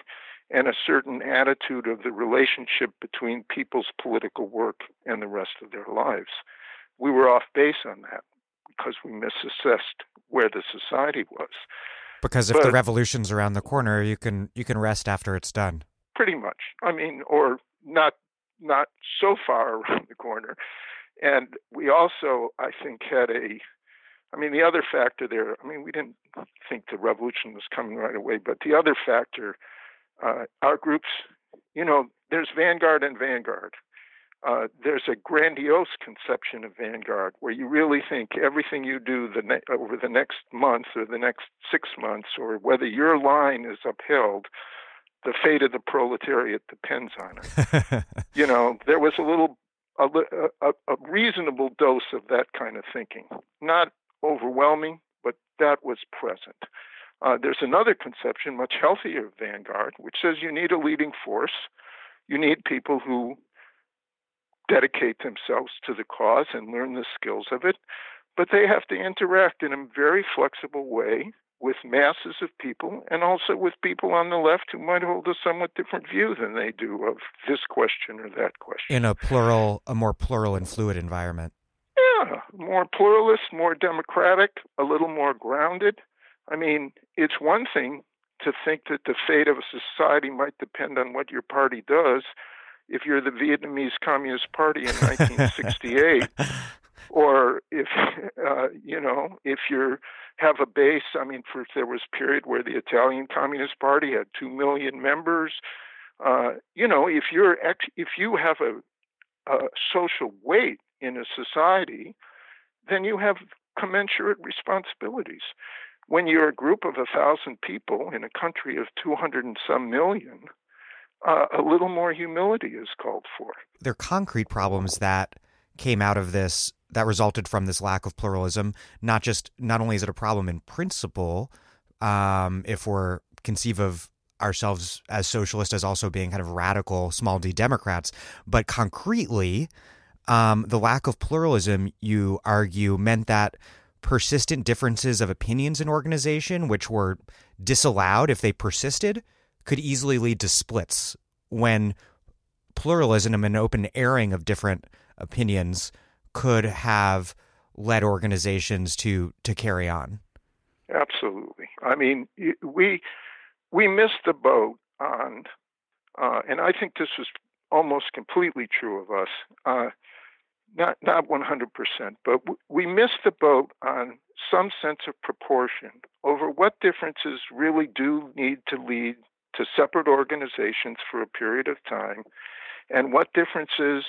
and a certain attitude of the relationship between people's political work and the rest of their lives. We were off base on that because we misassessed where the society was. Because if but, the revolution's around the corner, you can you can rest after it's done. Pretty much. I mean, or not not so far around the corner. And we also, I think, had a I mean, the other factor there, I mean, we didn't think the revolution was coming right away, but the other factor, uh, our groups, you know, there's vanguard and vanguard uh, there's a grandiose conception of vanguard where you really think everything you do the ne- over the next month or the next six months, or whether your line is upheld, the fate of the proletariat depends on it. you know, there was a little, a, a, a reasonable dose of that kind of thinking. Not overwhelming, but that was present. Uh, there's another conception, much healthier of vanguard, which says you need a leading force. You need people who dedicate themselves to the cause and learn the skills of it, but they have to interact in a very flexible way with masses of people and also with people on the left who might hold a somewhat different view than they do of this question or that question. In a plural, a more plural and fluid environment. Yeah, more pluralist, more democratic, a little more grounded. I mean, it's one thing to think that the fate of a society might depend on what your party does, if you're the Vietnamese Communist Party in 1968, or if uh, you know if you have a base. I mean, for there was a period where the Italian Communist Party had two million members. Uh, you know, if you're ex- if you have a, a social weight in a society, then you have commensurate responsibilities. When you're a group of a thousand people in a country of 200 and some million, uh, a little more humility is called for. There are concrete problems that came out of this that resulted from this lack of pluralism. Not just not only is it a problem in principle, um, if we're conceive of ourselves as socialist as also being kind of radical small d Democrats, but concretely, um, the lack of pluralism, you argue, meant that persistent differences of opinions in organization, which were disallowed if they persisted, could easily lead to splits when pluralism and open airing of different opinions could have led organizations to to carry on. Absolutely. I mean, we we missed the boat on, uh, and I think this was almost completely true of us. Uh, not not 100%, but we missed the boat on some sense of proportion over what differences really do need to lead to separate organizations for a period of time and what differences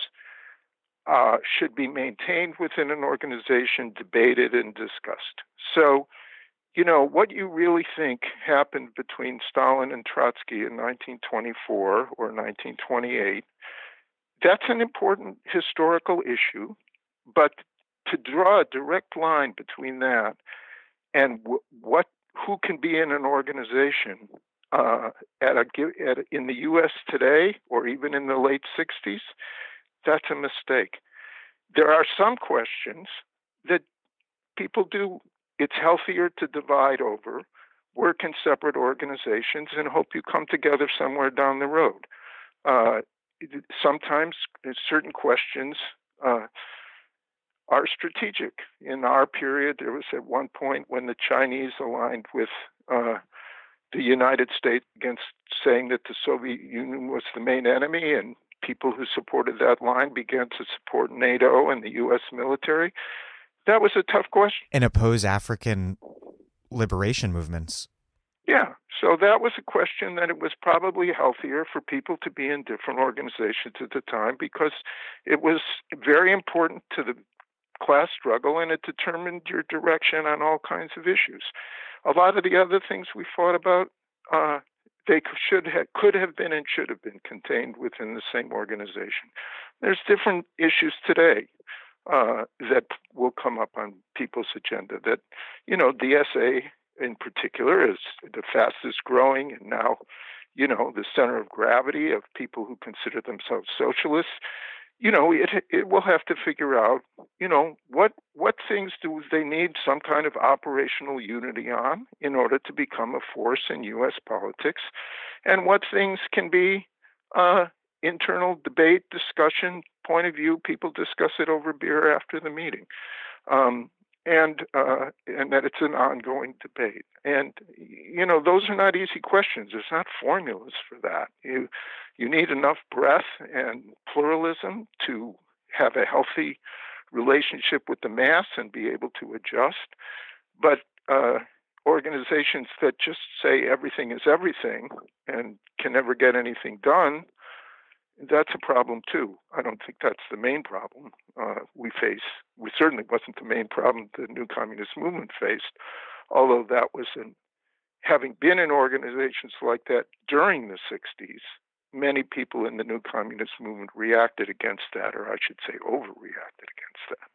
uh, should be maintained within an organization, debated and discussed. So, you know, what you really think happened between Stalin and Trotsky in 1924 or 1928, that's an important historical issue, but to draw a direct line between that and what who can be in an organization uh, at a, at in the U.S. today, or even in the late 60s, that's a mistake. There are some questions that people do. It's healthier to divide over, work in separate organizations, and hope you come together somewhere down the road. Uh, sometimes certain questions uh, are strategic. In our period, there was at one point when the Chinese aligned with uh, the United States against saying that the Soviet Union was the main enemy, and people who supported that line began to support NATO and the U.S. military. That was a tough question. And oppose African liberation movements. Yeah. So that was a question that it was probably healthier for people to be in different organizations at the time because it was very important to the class struggle and it determined your direction on all kinds of issues. A lot of the other things we fought about, uh, they should have, could have been and should have been contained within the same organization. There's different issues today uh, that will come up on people's agenda. That you know, DSA in particular is the fastest growing and now, you know, the center of gravity of people who consider themselves socialists. You know, it it will have to figure out, you know, what what things do they need some kind of operational unity on in order to become a force in U.S. politics, and what things can be uh, internal debate, discussion, point of view. People discuss it over beer after the meeting. Um, and uh, and that it's an ongoing debate. And you know, those are not easy questions. There's not formulas for that. You you need enough breadth and pluralism to have a healthy relationship with the mass and be able to adjust. But uh, organizations that just say everything is everything and can never get anything done that's a problem too. I don't think that's the main problem uh, we face. We certainly wasn't the main problem the new communist movement faced, although that was in having been in organizations like that during the 60s, many people in the new communist movement reacted against that, or I should say, overreacted against that.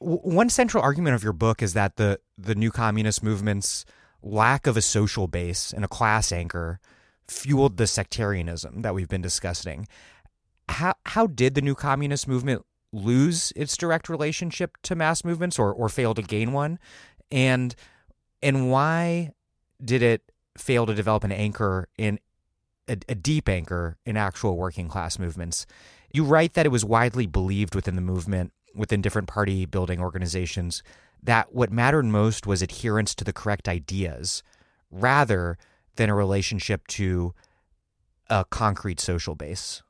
One central argument of your book is that the, the new communist movement's lack of a social base and a class anchor fueled the sectarianism that we've been discussing. How how did the new communist movement lose its direct relationship to mass movements or or fail to gain one? And and why did it fail to develop an anchor in a, a deep anchor in actual working class movements? You write that it was widely believed within the movement, within different party building organizations, that what mattered most was adherence to the correct ideas rather than a relationship to a concrete social base?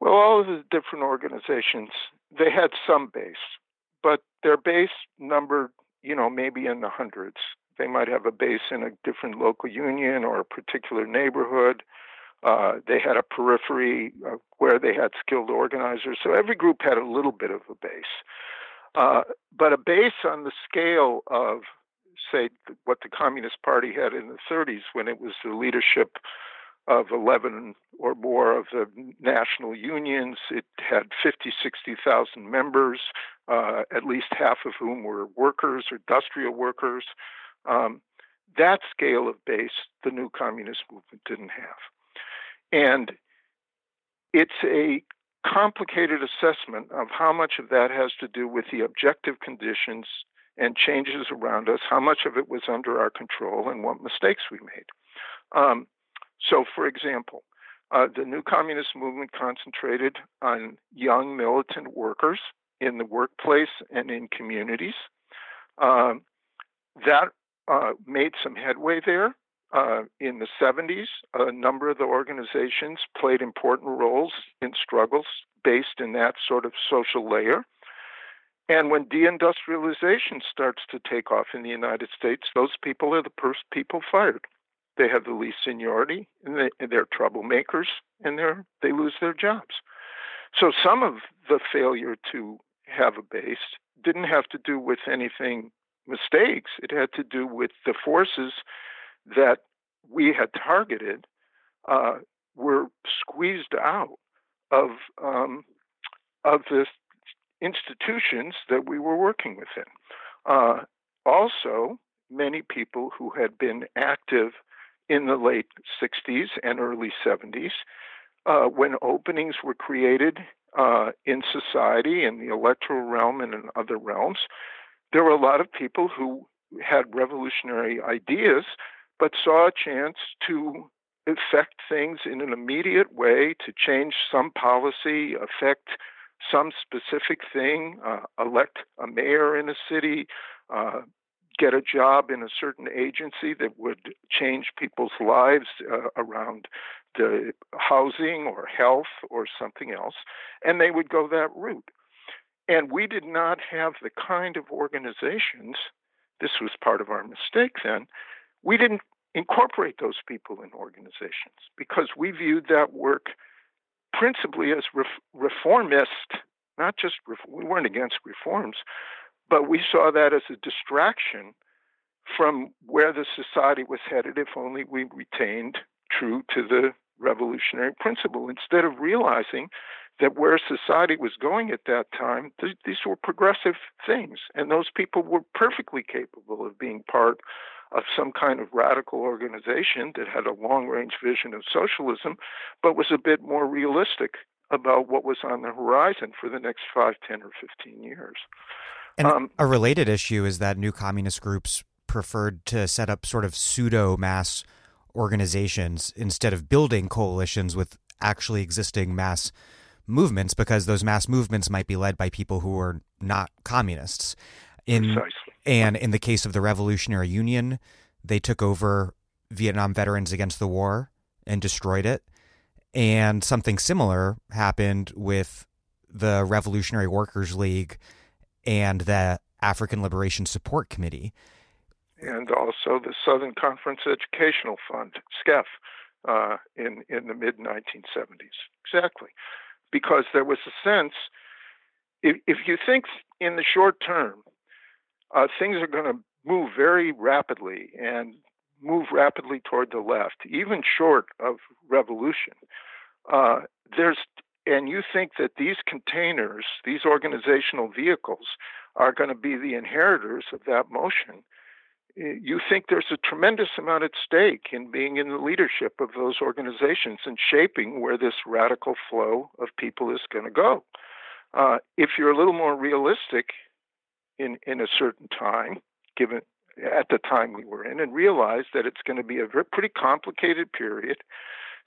Well, all of the different organizations, they had some base, but their base numbered, you know, maybe in the hundreds. They might have a base in a different local union or a particular neighborhood. Uh, they had a periphery uh, where they had skilled organizers. So every group had a little bit of a base. Uh, but a base on the scale of say what the Communist Party had in the 30s when it was the leadership of 11 or more of the national unions. It had 50, 60,000 members, uh, at least half of whom were workers or industrial workers. Um, that scale of base, the new communist movement didn't have. And it's a complicated assessment of how much of that has to do with the objective conditions and changes around us, how much of it was under our control, and what mistakes we made. Um, so, for example, uh, the new communist movement concentrated on young militant workers in the workplace and in communities. Um, that uh, made some headway there. Uh, in the 70s, a number of the organizations played important roles in struggles based in that sort of social layer. And when deindustrialization starts to take off in the United States, those people are the first people fired. They have the least seniority, and, they, are troublemakers, and they're, they lose their jobs. So some of the failure to have a base didn't have to do with anything mistakes. It had to do with the forces that we had targeted uh, were squeezed out of um, of this institutions that we were working within. Uh, also, many people who had been active in the late 60s and early 70s, uh, when openings were created uh, in society, in the electoral realm, and in other realms, there were a lot of people who had revolutionary ideas, but saw a chance to affect things in an immediate way, to change some policy, affect some specific thing, uh, elect a mayor in a city, uh, get a job in a certain agency that would change people's lives uh, around the housing or health or something else, and they would go that route. And we did not have the kind of organizations, this was part of our mistake then, we didn't incorporate those people in organizations because we viewed that work principally as ref- reformist, not just, ref- we weren't against reforms, but we saw that as a distraction from where the society was headed if only we retained true to the revolutionary principle. Instead of realizing that where society was going at that time, th- these were progressive things, and those people were perfectly capable of being part of some kind of radical organization that had a long range vision of socialism, but was a bit more realistic about what was on the horizon for the next 5, 10, or 15 years. And um, a related issue is that new communist groups preferred to set up sort of pseudo mass organizations instead of building coalitions with actually existing mass movements because those mass movements might be led by people who are not communists. In, Precisely. And in the case of the Revolutionary Union, they took over Vietnam veterans against the war and destroyed it. And something similar happened with the Revolutionary Workers League and the African Liberation Support Committee. And also the Southern Conference Educational Fund, SCEF, uh, in, in the mid 1970s. Exactly. Because there was a sense, if, if you think in the short term, uh, things are going to move very rapidly and move rapidly toward the left, even short of revolution. Uh, there's and you think that these containers, these organizational vehicles, are going to be the inheritors of that motion. You think there's a tremendous amount at stake in being in the leadership of those organizations and shaping where this radical flow of people is going to go. Uh, if you're a little more realistic in in a certain time, given at the time we were in, and realize that it's going to be a very, pretty complicated period.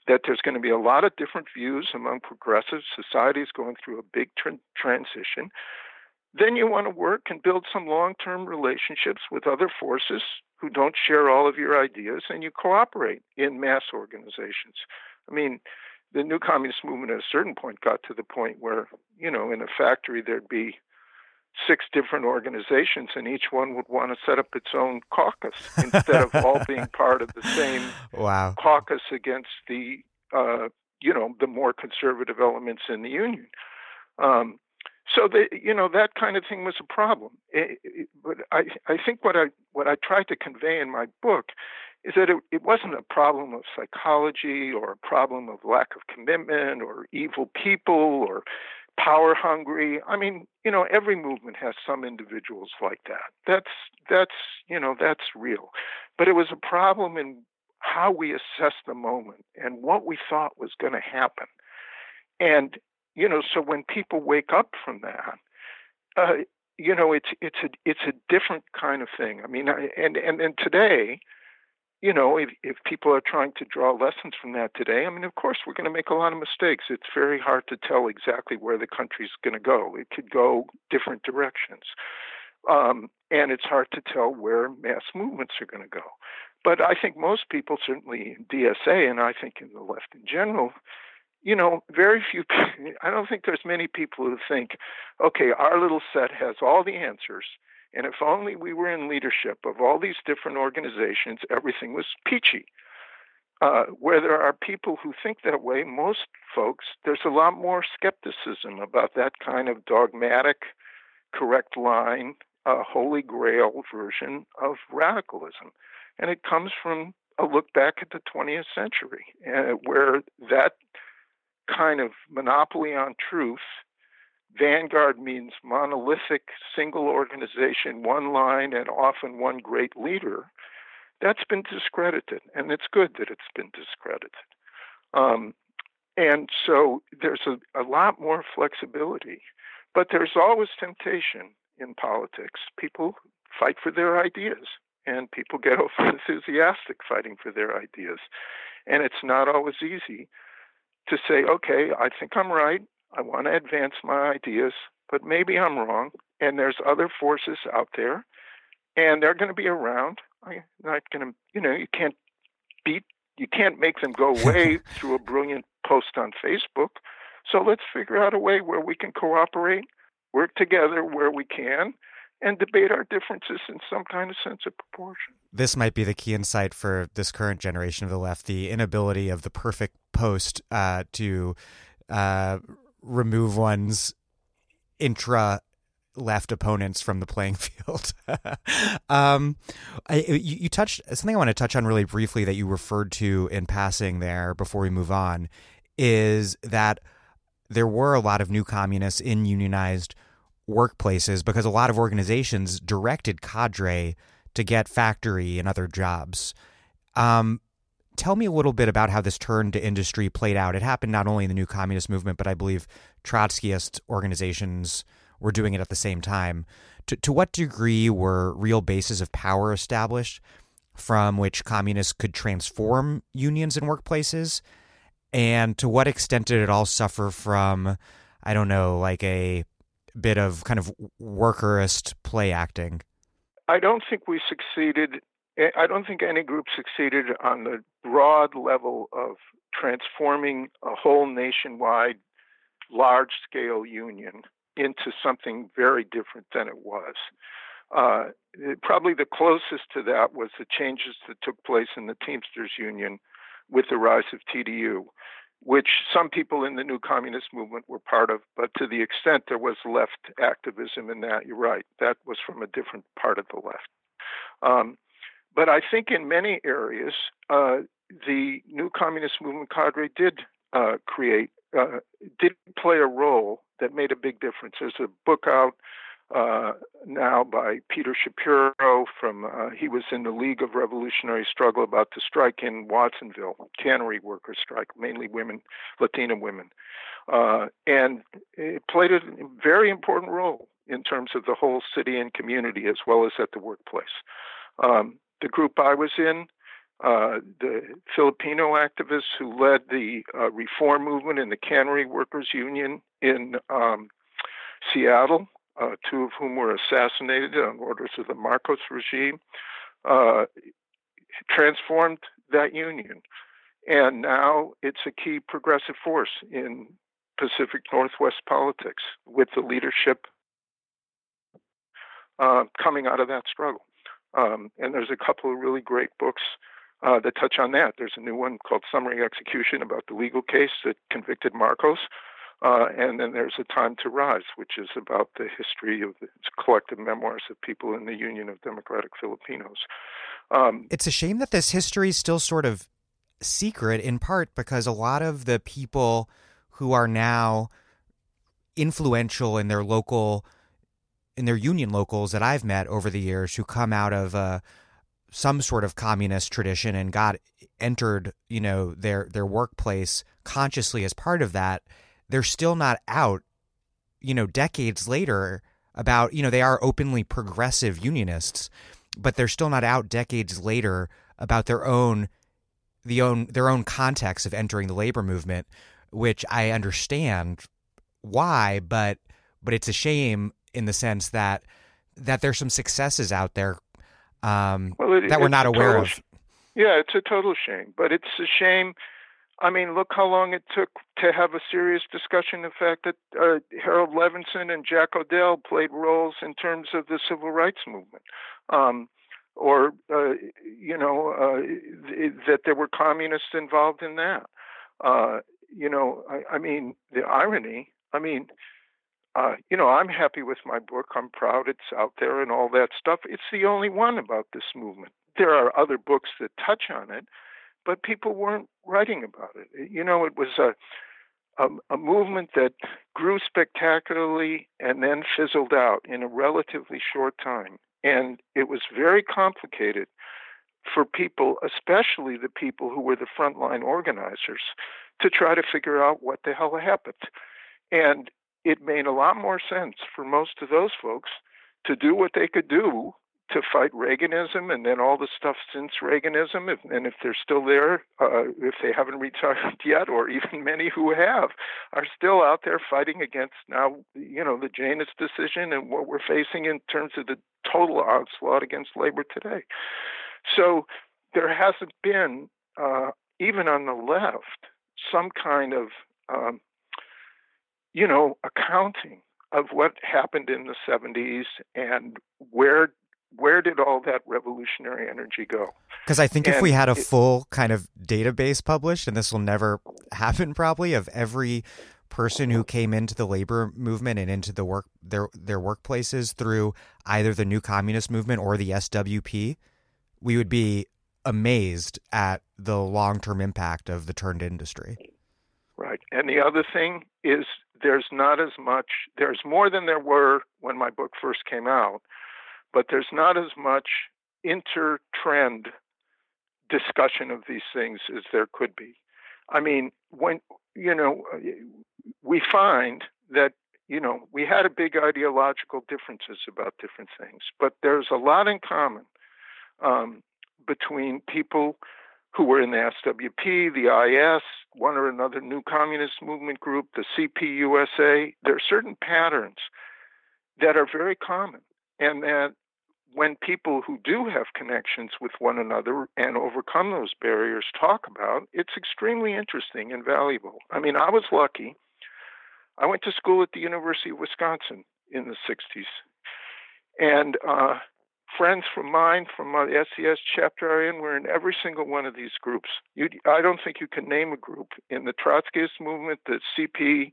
That there's going to be a lot of different views among progressive societies going through a big tr- transition. Then you want to work and build some long term relationships with other forces who don't share all of your ideas, and you cooperate in mass organizations. I mean, the new communist movement at a certain point got to the point where, you know, in a factory there'd be six different organizations, and each one would want to set up its own caucus instead of all being part of the same wow. caucus against the uh, you know the more conservative elements in the union. Um, so the, you know that kind of thing was a problem. It, it, but I, I think what I what I tried to convey in my book is that it, it wasn't a problem of psychology or a problem of lack of commitment or evil people or power hungry. I mean, you know, every movement has some individuals like that. That's that's you know that's real, but it was a problem in how we assessed the moment and what we thought was going to happen, and you know, so when people wake up from that. Uh, you know, it's it's a it's a different kind of thing. I mean, and and and today, you know, if, if people are trying to draw lessons from that today, I mean, of course, we're going to make a lot of mistakes. It's very hard to tell exactly where the country's going to go. It could go different directions. Um, and it's hard to tell where mass movements are going to go. But I think most people, certainly in DSA, and I think in the left in general, you know, very few, I don't think there's many people who think, okay, our little set has all the answers and if only we were in leadership of all these different organizations, everything was peachy. Uh, where there are people who think that way, most folks, there's a lot more skepticism about that kind of dogmatic, correct line, uh, holy grail version of radicalism. And it comes from a look back at the 20th century, uh, where that kind of monopoly on truth Vanguard means monolithic, single organization, one line, and often one great leader. That's been discredited, and it's good that it's been discredited. Um, and so there's a, a lot more flexibility, but there's always temptation in politics. People fight for their ideas, and people get over enthusiastic fighting for their ideas. And it's not always easy to say, okay, I think I'm right. I want to advance my ideas, but maybe I'm wrong. And there's other forces out there, and they're going to be around. I'm not going to, you know, you can't beat, you can't make them go away through a brilliant post on Facebook. So let's figure out a way where we can cooperate, work together where we can, and debate our differences in some kind of sense of proportion. This might be the key insight for this current generation of the left the inability of the perfect post uh, to uh, remove one's intra left opponents from the playing field. um, I, you, you, touched something I want to touch on really briefly that you referred to in passing there before we move on is that there were a lot of new communists in unionized workplaces because a lot of organizations directed cadre to get factory and other jobs. Um, tell me a little bit about how this turn to industry played out. It happened not only in the new communist movement, but I believe Trotskyist organizations were doing it at the same time. To, to what degree were real bases of power established from which communists could transform unions and workplaces? And to what extent did it all suffer from, I don't know, like a bit of kind of workerist play acting? I don't think we succeeded. I don't think any group succeeded on the broad level of transforming a whole nationwide large scale union into something very different than it was. Uh, probably the closest to that was the changes that took place in the Teamsters Union with the rise of TDU, which some people in the new communist movement were part of, but to the extent there was left activism in that, you're right, that was from a different part of the left. Um, but I think in many areas, uh, the new communist movement cadre did uh, create, uh, did play a role that made a big difference. There's a book out uh, now by Peter Shapiro from uh, he was in the League of Revolutionary Struggle about the strike in Watsonville, cannery workers strike, mainly women, Latina women, uh, and it played a very important role in terms of the whole city and community as well as at the workplace. Um, the group I was in, uh, the Filipino activists who led the uh, reform movement in the Cannery Workers Union in um, Seattle, uh, two of whom were assassinated on orders of the Marcos regime, uh, transformed that union. And now it's a key progressive force in Pacific Northwest politics with the leadership uh, coming out of that struggle. Um, and there's a couple of really great books uh, that touch on that. There's a new one called Summary Execution about the legal case that convicted Marcos. Uh, and then there's A Time to Rise, which is about the history of the collective memoirs of people in the Union of Democratic Filipinos. Um, it's a shame that this history is still sort of secret, in part because a lot of the people who are now influential in their local, in their union locals that I've met over the years who come out of uh, some sort of communist tradition and got entered, you know, their their workplace consciously as part of that they're still not out, you know, decades later about, you know, they are openly progressive unionists, but they're still not out decades later about their own the own their own context of entering the labor movement, which I understand why, but but it's a shame in the sense that that there's some successes out there um, well, it, that we're not aware total, of. Yeah, it's a total shame, but it's a shame I mean, look how long it took to have a serious discussion. The fact that uh, Harold Levinson and Jack O'Dell played roles in terms of the civil rights movement, um, or uh, you know uh, th- that there were communists involved in that. Uh, you know, I, I, mean, the irony. I mean, uh, you know, I'm happy with my book. I'm proud it's out there and all that stuff. It's the only one about this movement. There are other books that touch on it but people weren't writing about it. You know, it was a, a, a movement that grew spectacularly and then fizzled out in a relatively short time. And it was very complicated for people, especially the people who were the frontline organizers, to try to figure out what the hell happened. And it made a lot more sense for most of those folks to do what they could do to fight Reaganism and then all the stuff since Reaganism, if, and if they're still there, uh, if they haven't retired yet, or even many who have, are still out there fighting against now, you know, the Janus decision and what we're facing in terms of the total onslaught against labor today. So there hasn't been, uh, even on the left, some kind of, um, you know, accounting of what happened in the 70s and where where did all that revolutionary energy go? Because I think and if we had a it, full kind of database published, and this will never happen probably, of every person who came into the labor movement and into the work their their workplaces through either the new communist movement or the SWP, we would be amazed at the long term impact of the turned industry. Right. And the other thing is there's not as much there's more than there were when my book first came out but there's not as much inter-trend discussion of these things as there could be. I mean, when you know, we find that you know we had a big ideological differences about different things, but there's a lot in common um, between people who were in the SWP, the IS, one or another new communist movement group, the CPUSA. There are certain patterns that are very common, and that when people who do have connections with one another and overcome those barriers talk about, it's extremely interesting and valuable. I mean, I was lucky. I went to school at the University of Wisconsin in the 60s. And uh, friends from mine, from my SDS chapter are in, were in every single one of these groups. You, I don't think you can name a group in the Trotskyist movement, the CP,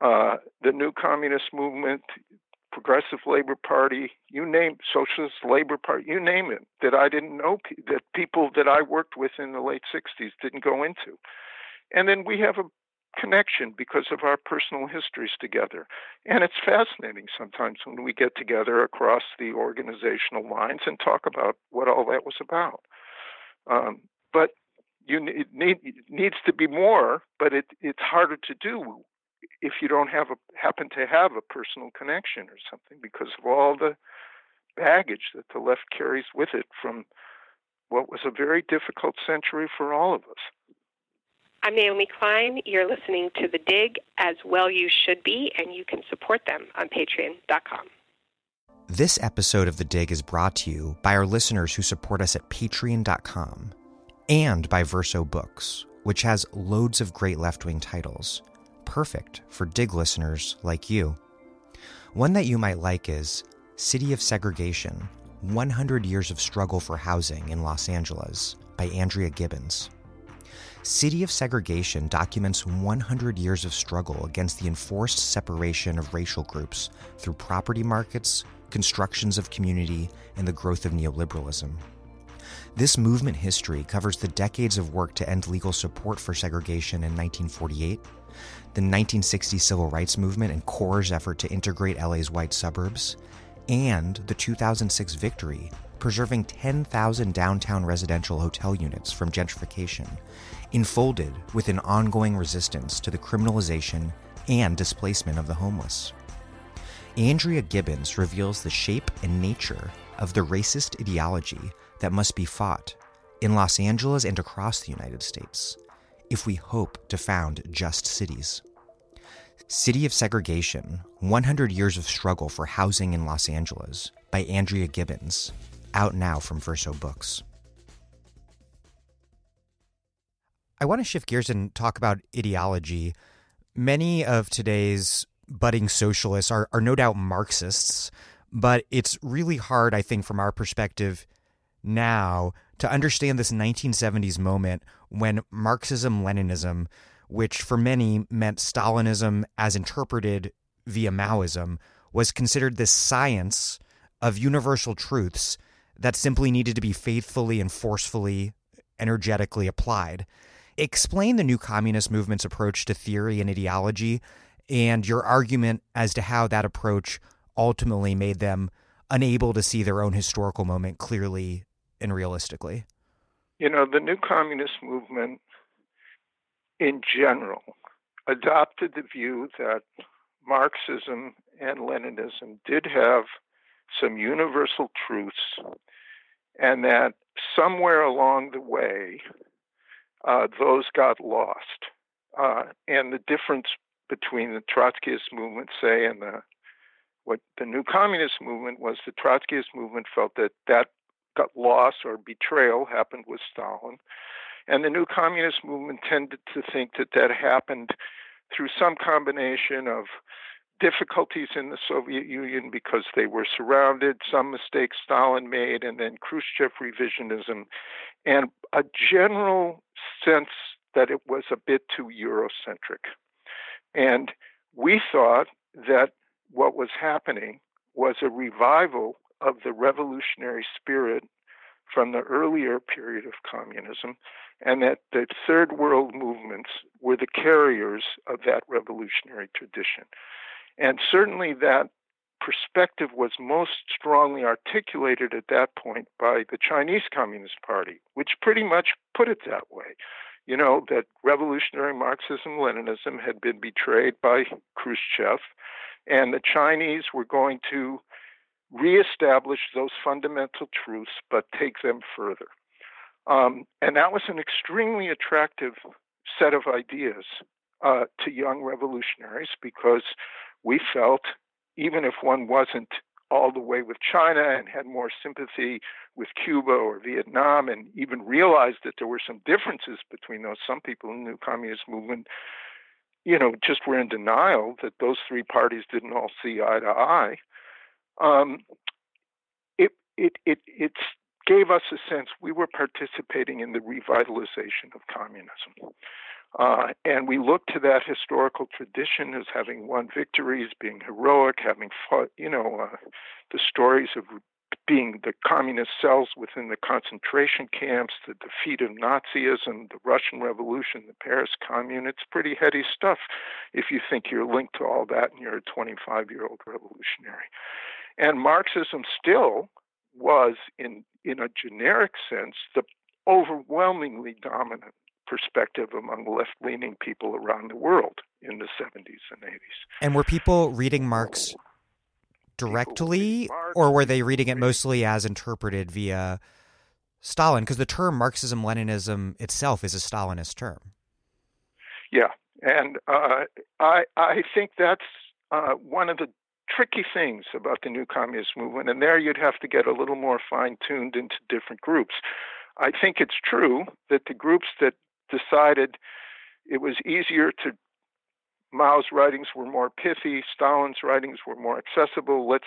uh, the New Communist Movement, Progressive Labor Party, you name Socialist Labor Party, you name it, that I didn't know, that people that I worked with in the late 60s didn't go into. And then we have a connection because of our personal histories together. And it's fascinating sometimes when we get together across the organizational lines and talk about what all that was about. Um, but you need, it needs to be more, but it, it's harder to do if you don't have a happen to have a personal connection or something because of all the baggage that the left carries with it from what was a very difficult century for all of us. I'm Naomi Klein. You're listening to The Dig as well you should be, and you can support them on patreon.com. This episode of The Dig is brought to you by our listeners who support us at patreon.com and by Verso Books, which has loads of great left wing titles perfect for dig listeners like you. One that you might like is City of Segregation 100 Years of Struggle for Housing in Los Angeles by Andrea Gibbons. City of Segregation documents 100 years of struggle against the enforced separation of racial groups through property markets, constructions of community, and the growth of neoliberalism. This movement history covers the decades of work to end legal support for segregation in 1948, the 1960 civil rights movement and CORE's effort to integrate LA's white suburbs, and the 2006 victory preserving 10,000 downtown residential hotel units from gentrification, enfolded within ongoing resistance to the criminalization and displacement of the homeless. Andrea Gibbons reveals the shape and nature of the racist ideology that must be fought in Los Angeles and across the United States if we hope to found just cities. City of Segregation 100 Years of Struggle for Housing in Los Angeles by Andrea Gibbons, out now from Verso Books. I want to shift gears and talk about ideology. Many of today's budding socialists are, are no doubt Marxists, but it's really hard, I think, from our perspective now to understand this 1970s moment when Marxism Leninism, which for many meant Stalinism as interpreted via Maoism, was considered this science of universal truths that simply needed to be faithfully and forcefully, energetically applied. Explain the new communist movement's approach to theory and ideology and your argument as to how that approach ultimately made them unable to see their own historical moment clearly and realistically? You know, the new communist movement in general adopted the view that Marxism and Leninism did have some universal truths, and that somewhere along the way, uh, those got lost. Uh, and the difference between the Trotskyist movement, say, and the what the new communist movement was the Trotskyist movement felt that that got loss or betrayal happened with Stalin. And the new communist movement tended to think that that happened through some combination of difficulties in the Soviet Union because they were surrounded, some mistakes Stalin made, and then Khrushchev revisionism, and a general sense that it was a bit too Eurocentric. And we thought that what was happening was a revival of the revolutionary spirit from the earlier period of communism, and that the third world movements were the carriers of that revolutionary tradition. And certainly that perspective was most strongly articulated at that point by the Chinese Communist Party, which pretty much put it that way. You know, that revolutionary Marxism Leninism had been betrayed by Khrushchev, and the Chinese were going to reestablish those fundamental truths but take them further. Um, and that was an extremely attractive set of ideas uh, to young revolutionaries because we felt, even if one wasn't all the way with China and had more sympathy with Cuba or Vietnam and even realized that there were some differences between those, some people in the communist movement you know, just were in denial that those three parties didn't all see eye to eye. Um, it it it it gave us a sense we were participating in the revitalization of communism. Uh, and we look to that historical tradition as having won victories, being heroic, having fought, you know, uh, the stories of being the communist cells within the concentration camps, the defeat of Nazism, the Russian Revolution, the Paris Commune. It's pretty heady stuff if you think you're linked to all that and you're a 25 year old revolutionary. And Marxism still was, in, in a generic sense, the overwhelmingly dominant perspective among left leaning people around the world in the 70s and 80s. And were people reading Marx directly, or were they reading it mostly as interpreted via Stalin? Because the term Marxism Leninism itself is a Stalinist term. Yeah, and uh, I I think that's uh, one of the tricky things about the new communist movement, and there you'd have to get a little more fine tuned into different groups. I think it's true that the groups that decided it was easier to Mao's writings were more pithy, Stalin's writings were more accessible. Let's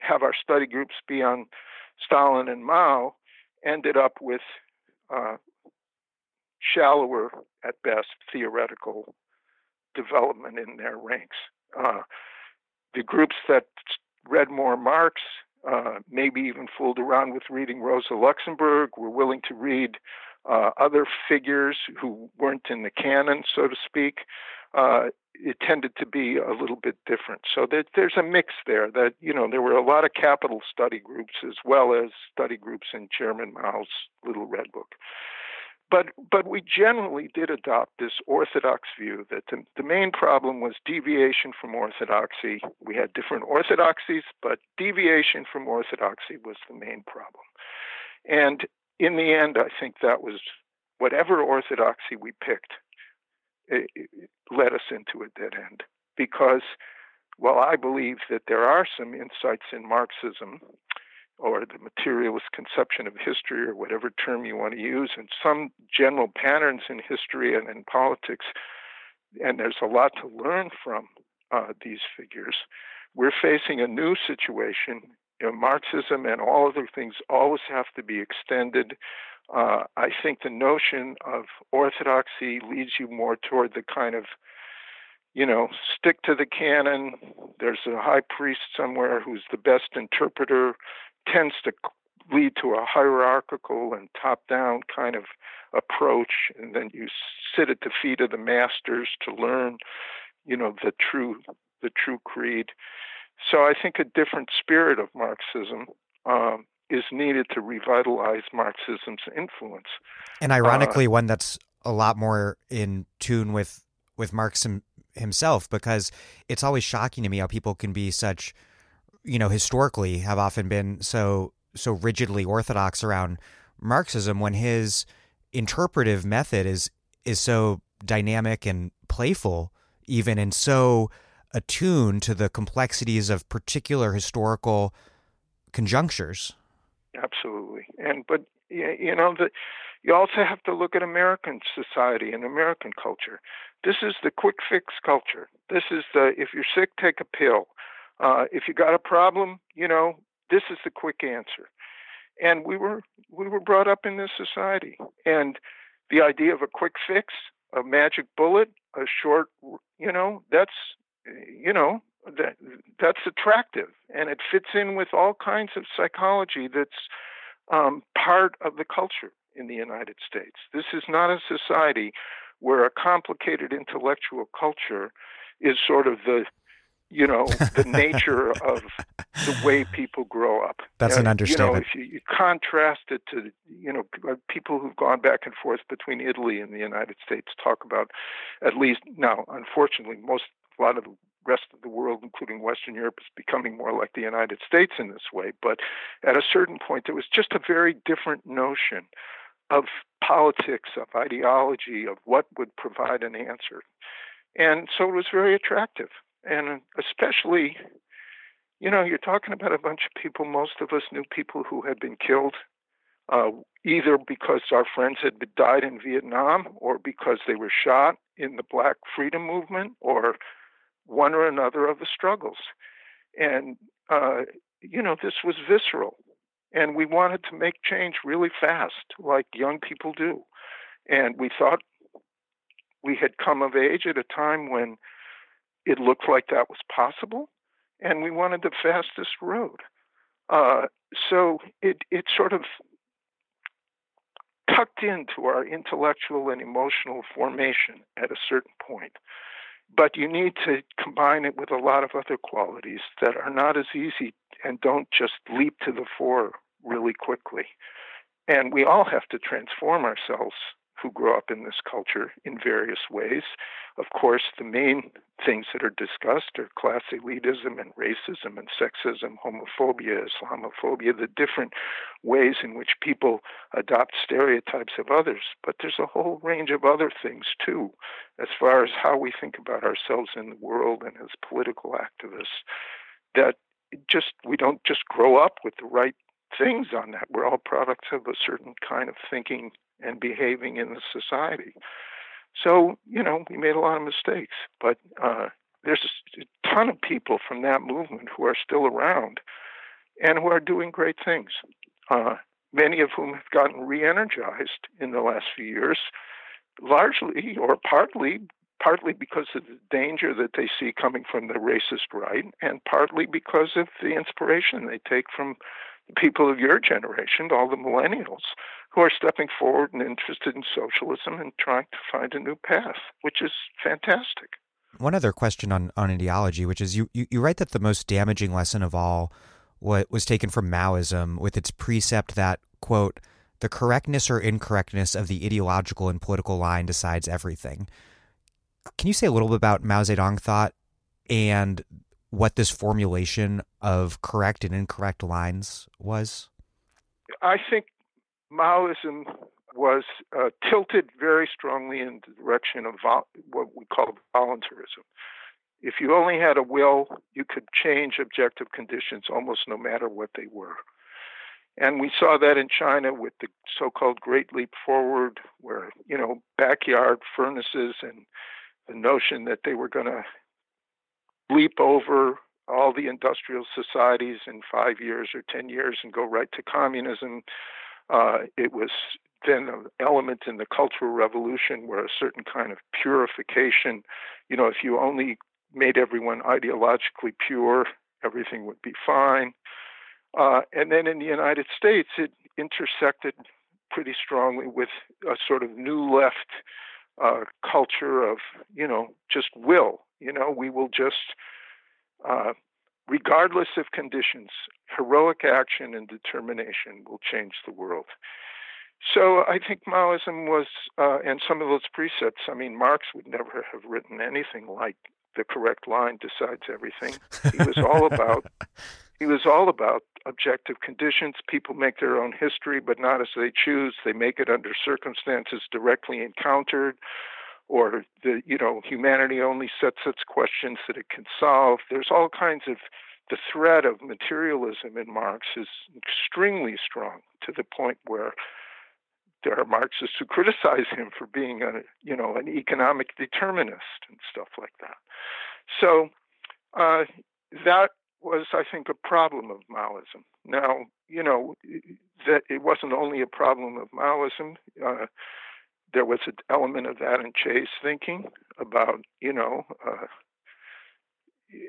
have our study groups be on Stalin and Mao, ended up with uh, shallower, at best, theoretical development in their ranks. Uh, the groups that read more Marx, uh, maybe even fooled around with reading Rosa Luxemburg, were willing to read uh, other figures who weren't in the canon, so to speak uh, it tended to be a little bit different. So there, there's a mix there. That you know there were a lot of capital study groups as well as study groups in Chairman Mao's Little Red Book. But but we generally did adopt this orthodox view that the, the main problem was deviation from orthodoxy. We had different orthodoxies, but deviation from orthodoxy was the main problem. And in the end, I think that was whatever orthodoxy we picked it, led us into a dead end. Because while I believe that there are some insights in Marxism or the materialist conception of history or whatever term you want to use and some general patterns in history and in politics and there's a lot to learn from uh, these figures we're facing a new situation you know, Marxism and all other things always have to be extended uh, I think the notion of orthodoxy leads you more toward the kind of, you know, stick to the canon. There's a high priest somewhere who's the best interpreter, tends to lead to a hierarchical and top down kind of approach. And then you sit at the feet of the masters to learn, you know, the true the true creed. So I think a different spirit of Marxism um, is needed to revitalize Marxism's influence. And ironically, uh, one that's a lot more in tune with with Marx himself, because it's always shocking to me how people can be such you know, historically have often been so so rigidly orthodox around Marxism when his interpretive method is is so dynamic and playful even and so attuned to the complexities of particular historical conjunctures. Absolutely. And but you know the you also have to look at American society and American culture. This is the quick fix culture. This is the if you're sick, take a pill. Uh, if you got a problem, you know, this is the quick answer. And we were we were brought up in this society, and the idea of a quick fix, a magic bullet, a short, you know, that's you know that that's attractive, and it fits in with all kinds of psychology that's um, part of the culture in the United States. This is not a society where a complicated intellectual culture is sort of the you know the nature of the way people grow up. That's an understatement. You know, if you, you, contrast it to you know uh, people who've gone back and forth between Italy and the United States talk about at least now, unfortunately, most a lot of the rest of the world, including Western Europe, is becoming more like the United States in this way. But at a certain point, there was just a very different notion of politics, of ideology, of what would provide an answer. And so it was very attractive. And especially, you know, you're talking about a bunch of people, most of us knew people who had been killed, uh, either because our friends had died in Vietnam or because they were shot in the Black Freedom Movement or one or another of the struggles. And, uh, you know, this was visceral. And we wanted to make change really fast, like young people do. And we thought we had come of age at a time when it looked like that was possible, and we wanted the fastest road. Uh, so it it sort of tucked into our intellectual and emotional formation at a certain point. But you need to combine it with a lot of other qualities that are not as easy and don't just leap to the fore really quickly. And we all have to transform ourselves who grow up in this culture in various ways. Of course, the main things that are discussed are class elitism and racism and sexism, homophobia, Islamophobia, the different ways in which people adopt stereotypes of others. But there's a whole range of other things too, as far as how we think about ourselves in the world and as political activists, that just we don't just grow up with the right things on that. We're all products of a certain kind of thinking and behaving in the society. So, you know, we made a lot of mistakes, but uh, there's a ton of people from that movement who are still around and who are doing great things. Uh, many of whom have gotten re energized in the last few years, largely or partly partly because of the danger that they see coming from the racist right, and partly because of the inspiration they take from people of your generation, all the millennials, who are stepping forward and interested in socialism and trying to find a new path, which is fantastic. One other question on, on ideology, which is you, you, you write that the most damaging lesson of all what was taken from Maoism with its precept that, quote, the correctness or incorrectness of the ideological and political line decides everything. Can you say a little bit about Mao Zedong thought and what this formulation of correct and incorrect lines was? I think Maoism was uh, tilted very strongly in the direction of vol- what we call voluntarism. If you only had a will, you could change objective conditions almost no matter what they were. And we saw that in China with the so-called Great Leap Forward, where you know backyard furnaces and the notion that they were going to leap over all the industrial societies in five years or 10 years and go right to communism. Uh, it was then an element in the Cultural Revolution where a certain kind of purification, you know, if you only made everyone ideologically pure, everything would be fine. Uh, and then in the United States, it intersected pretty strongly with a sort of new left uh, culture of, you know, just will. You know, we will just, uh, regardless of conditions, heroic action and determination will change the world. So I think Maoism was, uh, and some of those precepts, I mean, Marx would never have written anything like the correct line decides everything. He was all about he was all about objective conditions. People make their own history, but not as they choose. They make it under circumstances directly encountered, or the you know humanity only sets its questions that it can solve. There's all kinds of the threat of materialism in Marx is extremely strong to the point where there are Marxists who criticize him for being a you know an economic determinist and stuff like that. So uh, that was, I think, a problem of Maoism. Now, you know, that it wasn't only a problem of Maoism. Uh, there was an element of that in Che's thinking about, you know, uh,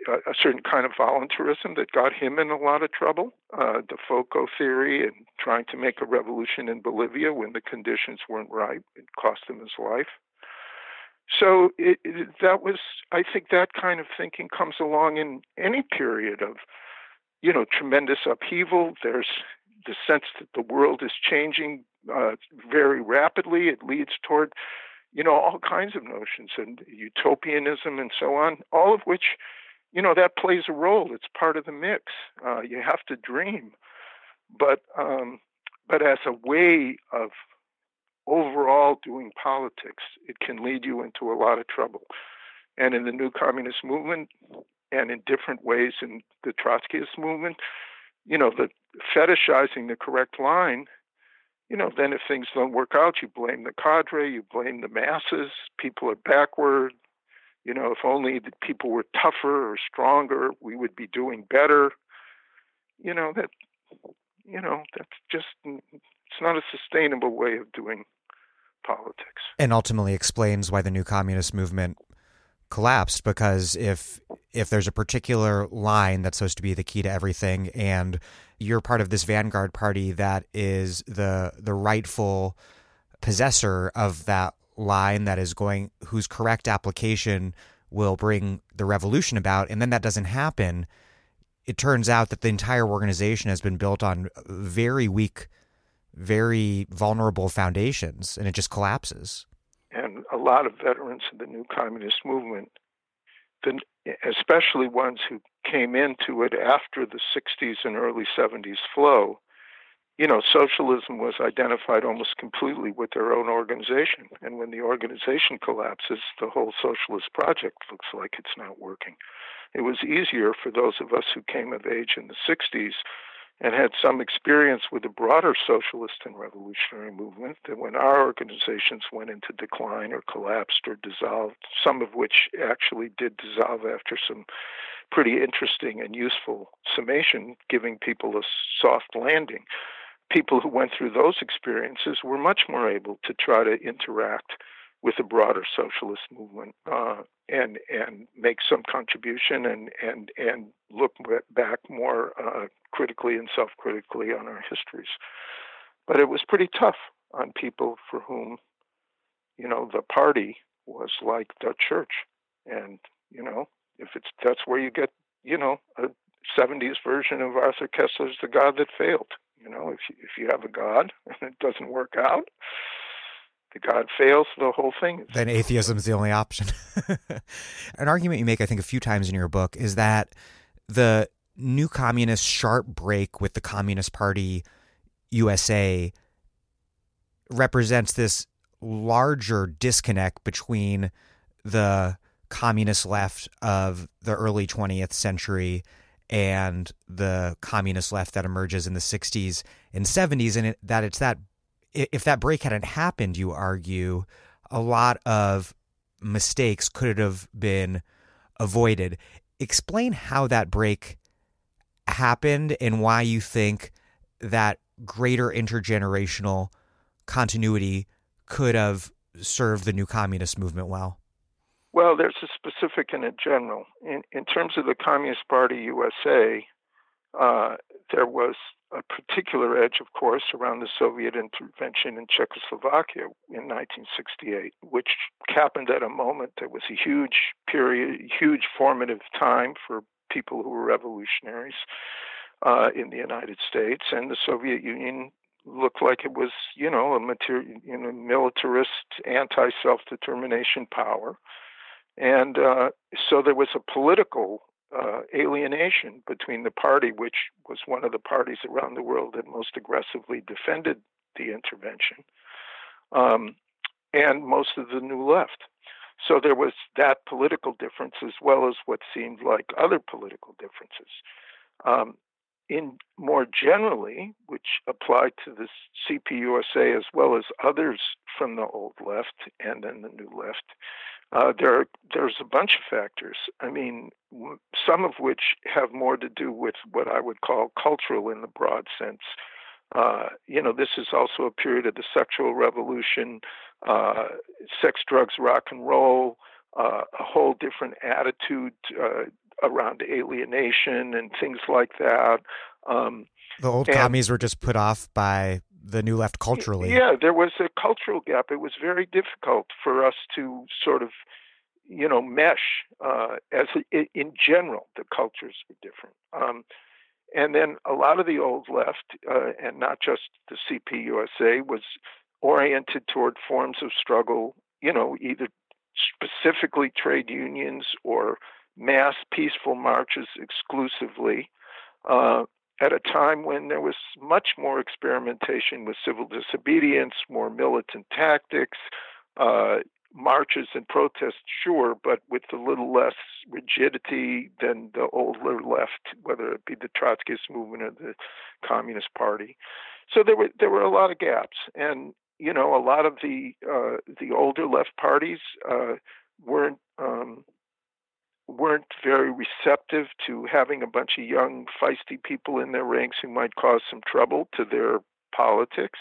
a, certain kind of voluntarism that got him in a lot of trouble. Uh, the Foco theory and trying to make a revolution in Bolivia when the conditions weren't right, it cost him his life. So it, it, that was, I think, that kind of thinking comes along in any period of, you know, tremendous upheaval. There's the sense that the world is changing uh, very rapidly. It leads toward, you know, all kinds of notions and utopianism and so on. All of which, you know, that plays a role. It's part of the mix. Uh, you have to dream, but um, but as a way of overall doing politics, it can lead you into a lot of trouble. And in the new communist movement, and in different ways in the Trotskyist movement, you know, the fetishizing the correct line, you know, then if things don't work out, you blame the cadre, you blame the masses, people are backward. You know, if only the people were tougher or stronger, we would be doing better. You know, that, you know, that's just, it's not a sustainable way of doing politics. And ultimately explains why the new communist movement collapsed because if if there's a particular line that's supposed to be the key to everything and you're part of this vanguard party that is the the rightful possessor of that line that is going whose correct application will bring the revolution about and then that doesn't happen it turns out that the entire organization has been built on very weak very vulnerable foundations and it just collapses. And a lot of veterans of the new communist movement, especially ones who came into it after the 60s and early 70s flow, you know, socialism was identified almost completely with their own organization. And when the organization collapses, the whole socialist project looks like it's not working. It was easier for those of us who came of age in the 60s and had some experience with the broader socialist and revolutionary movement that when our organizations went into decline or collapsed or dissolved, some of which actually did dissolve after some pretty interesting and useful summation, giving people a soft landing. People who went through those experiences were much more able to try to interact with the broader socialist movement uh, and and make some contribution and and and look back more uh, critically and self-critically on our histories. But it was pretty tough on people for whom, you know, the party was like the church, and you know, if it's that's where you get, you know, a 70s version of Arthur Koestler's The God That Failed. You know, if you, if you have a God and it doesn't work out, the God fails, the whole thing. Then atheism is the only option. An argument you make, I think, a few times in your book is that the new communist sharp break with the Communist Party USA represents this larger disconnect between the communist left of the early 20th century and the communist left that emerges in the 60s and 70s and it, that it's that if that break hadn't happened, you argue, a lot of mistakes could have been avoided. Explain how that break happened and why you think that greater intergenerational continuity could have served the new communist movement well. Well, there's a specific and a general. In, in terms of the Communist Party USA, uh, there was a particular edge, of course, around the Soviet intervention in Czechoslovakia in 1968, which happened at a moment that was a huge period, huge formative time for people who were revolutionaries uh, in the United States, and the Soviet Union looked like it was, you know, a material, you know, militarist, anti-self-determination power, and uh, so there was a political uh, alienation between the party, which was one of the parties around the world that most aggressively defended the intervention, um, and most of the New Left. So there was that political difference as well as what seemed like other political differences. Um, in more generally, which applied to the CPUSA as well as others from the old left and then the new left, uh, there there's a bunch of factors. I mean, some of which have more to do with what I would call cultural in the broad sense. Uh, you know, this is also a period of the sexual revolution, uh, sex, drugs, rock and roll, uh, a whole different attitude uh, around alienation and things like that. Um, the old and, commies were just put off by the new left culturally. Yeah, there was a cultural gap. It was very difficult for us to sort of, you know, mesh. Uh, as in general, the cultures were different. Um, and then a lot of the old left, uh, and not just the CPUSA, was oriented toward forms of struggle. You know, either specifically trade unions or mass peaceful marches exclusively. Uh, at a time when there was much more experimentation with civil disobedience, more militant tactics, uh, marches and protests, sure, but with a little less rigidity than the older left, whether it be the Trotskyist movement or the Communist Party. So there were there were a lot of gaps, and you know a lot of the uh, the older left parties uh, weren't um, weren't very receptive to having a bunch of young, feisty people in their ranks who might cause some trouble to their politics.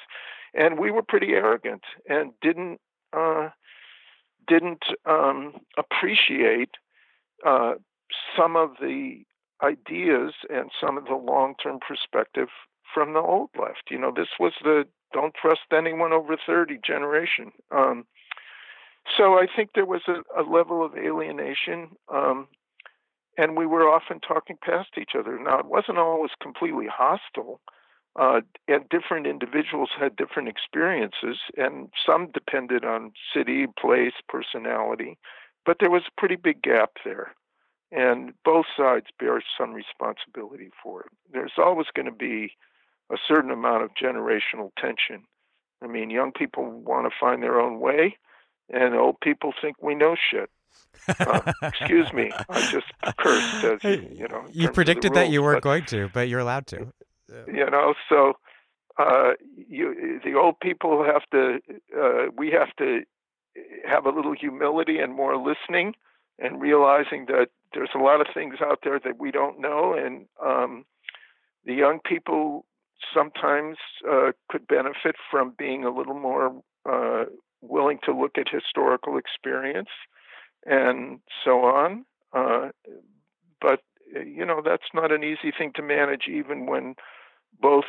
And we were pretty arrogant and didn't uh, didn't um, appreciate uh, some of the ideas and some of the long-term perspective from the old left. You know, this was the don't trust anyone over 30 generation. Um, so I think there was a, a level of alienation, um, and we were often talking past each other. Now, it wasn't always completely hostile, uh, and different individuals had different experiences, and some depended on city, place, personality, but there was a pretty big gap there. And both sides bear some responsibility for it. There's always going to be a certain amount of generational tension. I mean, young people want to find their own way, and old people think we know shit. Uh, excuse me, I just cursed as you know. You predicted rules, that you weren't but, going to, but you're allowed to. You know, so uh, you the old people have to. Uh, we have to have a little humility and more listening, and realizing that there's a lot of things out there that we don't know, and um, the young people sometimes uh, could benefit from being a little more uh, willing to look at historical experience and so on. Uh, but you know that's not an easy thing to manage, even when both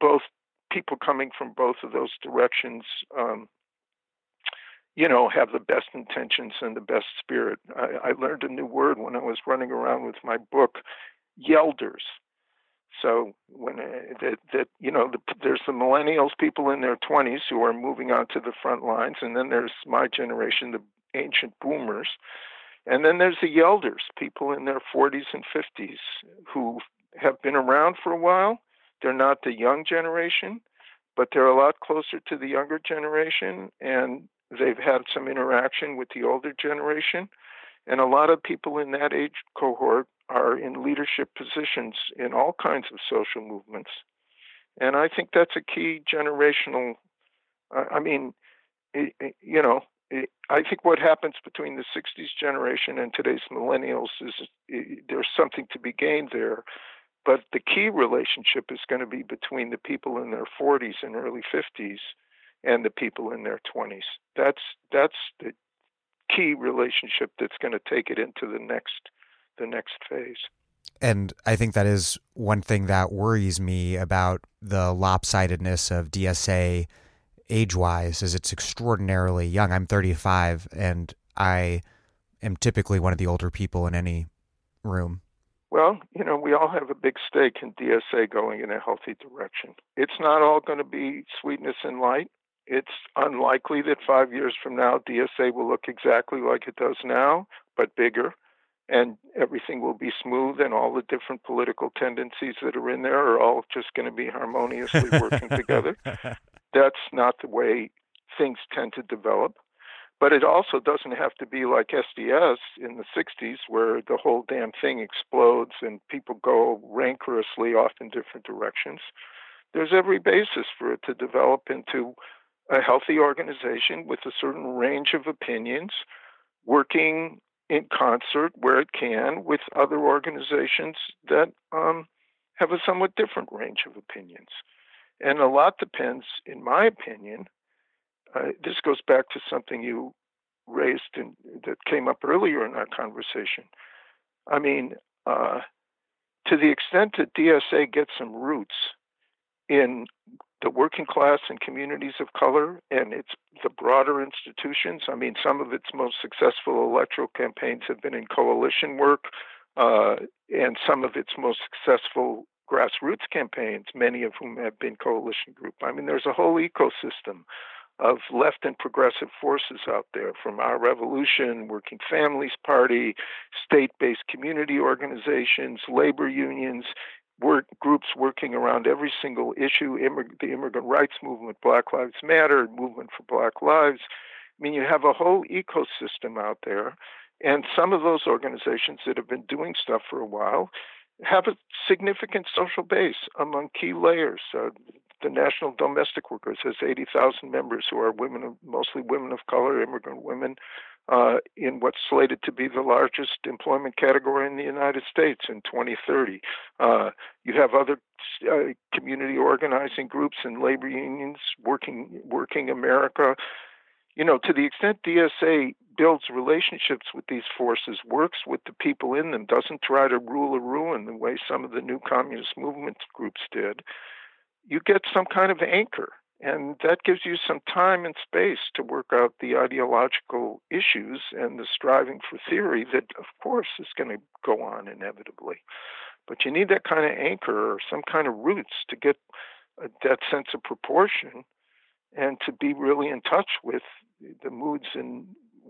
both people coming from both of those directions, um, you know, have the best intentions and the best spirit. I, I learned a new word when I was running around with my book, yelders. So when uh, that that you know the, there's the millennials, people in their 20s who are moving on to the front lines, and then there's my generation, the ancient boomers, and then there's the elders, people in their 40s and 50s who have been around for a while. They're not the young generation, but they're a lot closer to the younger generation, and they've had some interaction with the older generation. And a lot of people in that age cohort are in leadership positions in all kinds of social movements. And I think that's a key generational. I mean, you know, I think what happens between the 60s generation and today's millennials is there's something to be gained there. But the key relationship is going to be between the people in their 40s and early 50s and the people in their 20s. That's that's the key relationship that's going to take it into the next the next phase. And I think that is one thing that worries me about the lopsidedness of DSA age wise is it's extraordinarily young. I'm 35 and I am typically one of the older people in any room. Well, you know, we all have a big stake in DSA going in a healthy direction. It's not all going to be sweetness and light. It's unlikely that five years from now DSA will look exactly like it does now, but bigger. And everything will be smooth and all the different political tendencies that are in there are all just going to be harmoniously working together. That's not the way things tend to develop. But it also doesn't have to be like SDS in the 60s, where the whole damn thing explodes and people go rancorously off in different directions. There's every basis for it to develop into a healthy organization with a certain range of opinions, working in concert where it can with other organizations that um, have a somewhat different range of opinions. And a lot depends, in my opinion, uh, this goes back to something you raised and that came up earlier in our conversation. I mean, uh, to the extent that DSA gets some roots in the working class and communities of color and its the broader institutions. I mean, some of its most successful electoral campaigns have been in coalition work, uh, and some of its most successful grassroots campaigns, many of whom have been coalition group. I mean, there's a whole ecosystem of left and progressive forces out there from Our Revolution, Working Families Party, state based community organizations, labor unions, work groups working around every single issue immig- the immigrant rights movement, Black Lives Matter, movement for Black Lives. I mean, you have a whole ecosystem out there. And some of those organizations that have been doing stuff for a while have a significant social base among key layers. Uh, the National Domestic Workers has 80,000 members who are women, mostly women of color, immigrant women, uh, in what's slated to be the largest employment category in the United States in 2030. Uh, you have other uh, community organizing groups and labor unions working working America. You know, to the extent DSA builds relationships with these forces, works with the people in them, doesn't try to rule or ruin the way some of the new communist movement groups did, you get some kind of anchor and that gives you some time and space to work out the ideological issues and the striving for theory that, of course, is going to go on inevitably. But you need that kind of anchor or some kind of roots to get that sense of proportion and to be really in touch with the moods and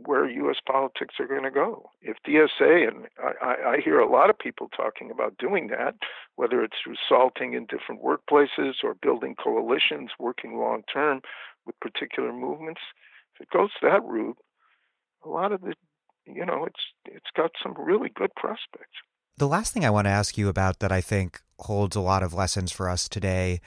where U.S. politics are going to go. If DSA, and I, I, hear a lot of people talking about doing that, whether it's through salting in different workplaces or building coalitions, working long term with particular movements, if it goes that route, a lot of the, you know, it's it's got some really good prospects. The last thing I want to ask you about that I think holds a lot of lessons for us today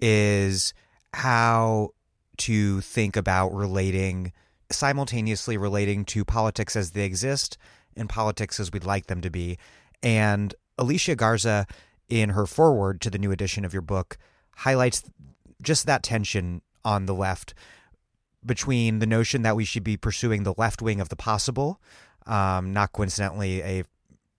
is how to think about relating simultaneously relating to politics as they exist and politics as we'd like them to be. And Alicia Garza, in her foreword to the new edition of your book, highlights just that tension on the left between the notion that we should be pursuing the left wing of the possible, um, not coincidentally a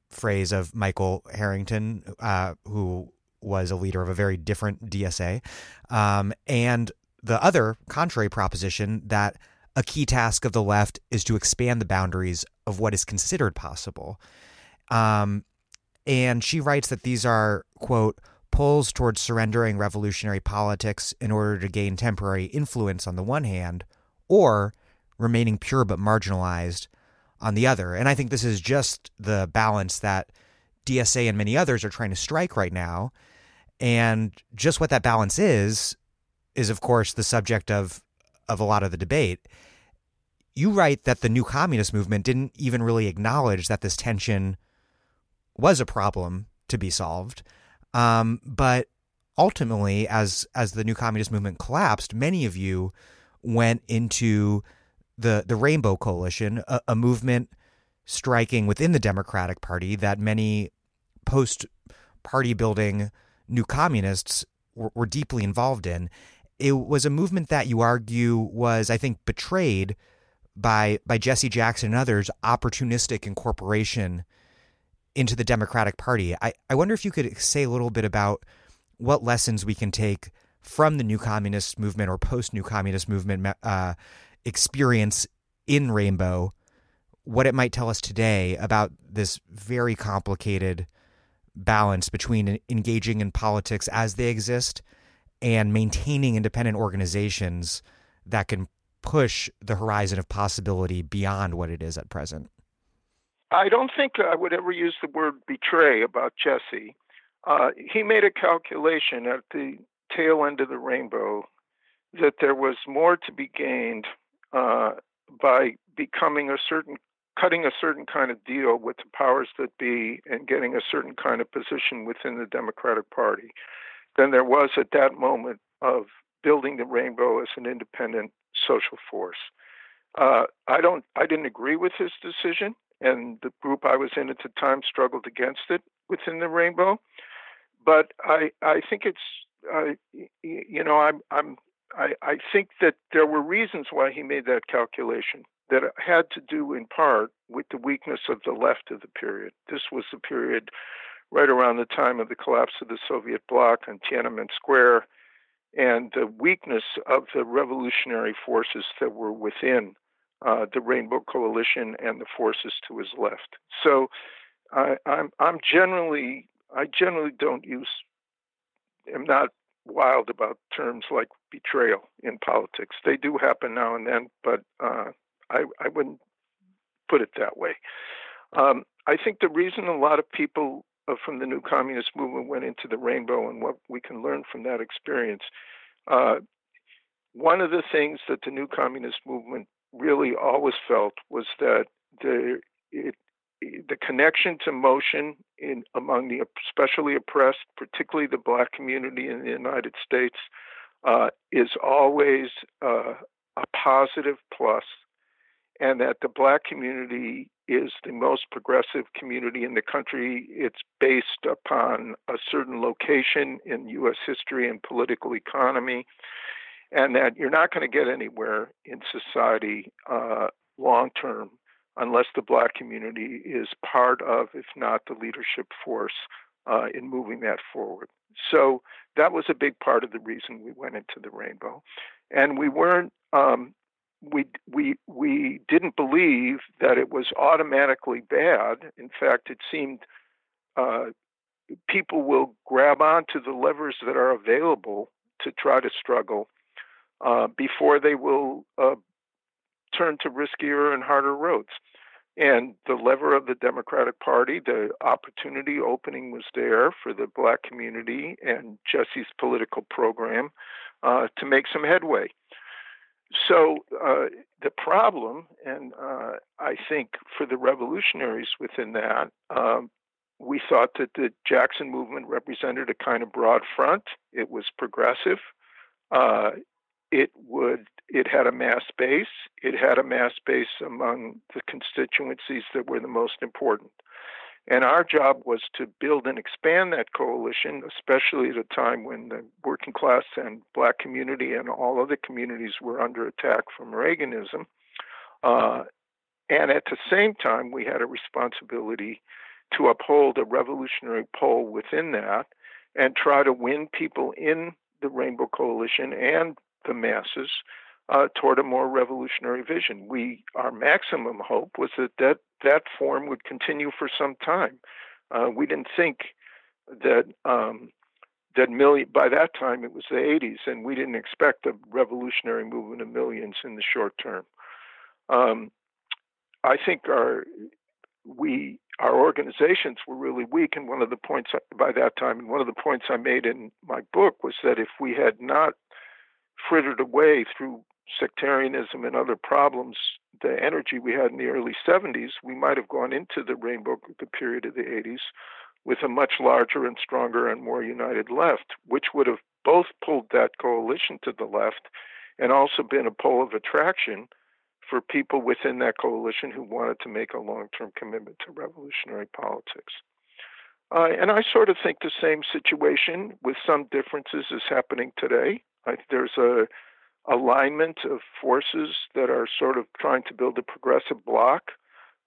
phrase of Michael Harrington, uh, who was a leader of a very different DSA, um, and the other contrary proposition that a key task of the left is to expand the boundaries of what is considered possible. Um, and she writes that these are, quote, pulls towards surrendering revolutionary politics in order to gain temporary influence on the one hand, or remaining pure but marginalized on the other. And I think this is just the balance that DSA and many others are trying to strike right now. And just what that balance is, is of course the subject of of a lot of the debate. You write that the new communist movement didn't even really acknowledge that this tension was a problem to be solved. Um, but ultimately, as as the new communist movement collapsed, many of you went into the the Rainbow Coalition, a, a movement striking within the Democratic Party that many post party building new communists were, were deeply involved in it was a movement that you argue was, I think, betrayed by by Jesse Jackson and others opportunistic incorporation into the Democratic Party. I, I wonder if you could say a little bit about what lessons we can take from the new communist movement or post new communist movement uh, experience in Rainbow, what it might tell us today about this very complicated balance between engaging in politics as they exist and maintaining independent organizations that can push the horizon of possibility beyond what it is at present? I don't think I would ever use the word betray about Jesse. Uh, he made a calculation at the tail end of the rainbow that there was more to be gained uh, by becoming a certain, cutting a certain kind of deal with the powers that be and getting a certain kind of position within the Democratic Party than there was at that moment of building the rainbow as an independent social force. Uh, I don't. I didn't agree with his decision, and the group I was in at the time struggled against it within the rainbow. But I, I think it's, uh, you know, I'm, I'm, I, I think that there were reasons why he made that calculation that had to do in part with the weakness of the left of the period. This was the period right around the time of the collapse of the Soviet bloc on Tiananmen Square and the weakness of the revolutionary forces that were within uh, the Rainbow Coalition and the forces to his left. So I, I'm I'm generally I generally don't use am not wild about terms like betrayal in politics. They do happen now and then, but uh, I I wouldn't put it that way. Um, I think the reason a lot of people from the new communist movement went into the rainbow and what we can learn from that experience. Uh, one of the things that the new communist movement really always felt was that the it, the connection to motion in among the especially oppressed, particularly the black community in the United States, uh, is always uh, a positive plus, and that the black community is the most progressive community in the country. It's based upon a certain location in U.S. history and political economy and that you're not going to get anywhere in society uh, long term unless the black community is part of, if not the leadership force, uh, in moving that forward. So that was a big part of the reason we went into the rainbow, and we weren't. Um, we we we didn't believe that it was automatically bad. In fact, it seemed uh, people will grab onto the levers that are available to try to struggle uh, before they will uh, turn to riskier and harder roads. And the lever of the Democratic Party, the opportunity opening was there for the black community and Jesse's political program uh, to make some headway. So uh, the problem, and uh, I think for the revolutionaries within that, um, we thought that the Jackson movement represented a kind of broad front. It was progressive. Uh, it would it had a mass base. It had a mass base among the constituencies that were the most important. And our job was to build and expand that coalition, especially at a time when the working class and black community and all other communities were under attack from Reaganism. Uh, and at the same time, we had a responsibility to uphold a revolutionary pole within that and try to win people in the Rainbow Coalition and the masses uh, toward a more revolutionary vision. We our maximum hope was that that, that form would continue for some time. Uh, we didn't think that um, that million by that time it was the 80s, and we didn't expect a revolutionary movement of millions in the short term. Um, I think our we our organizations were really weak, and one of the points by that time, and one of the points I made in my book was that if we had not frittered away through sectarianism and other problems, the energy we had in the early 70s, we might have gone into the rainbow, the period of the 80s, with a much larger and stronger and more united left, which would have both pulled that coalition to the left and also been a pole of attraction for people within that coalition who wanted to make a long term commitment to revolutionary politics. Uh, and I sort of think the same situation with some differences is happening today. I, there's a alignment of forces that are sort of trying to build a progressive bloc.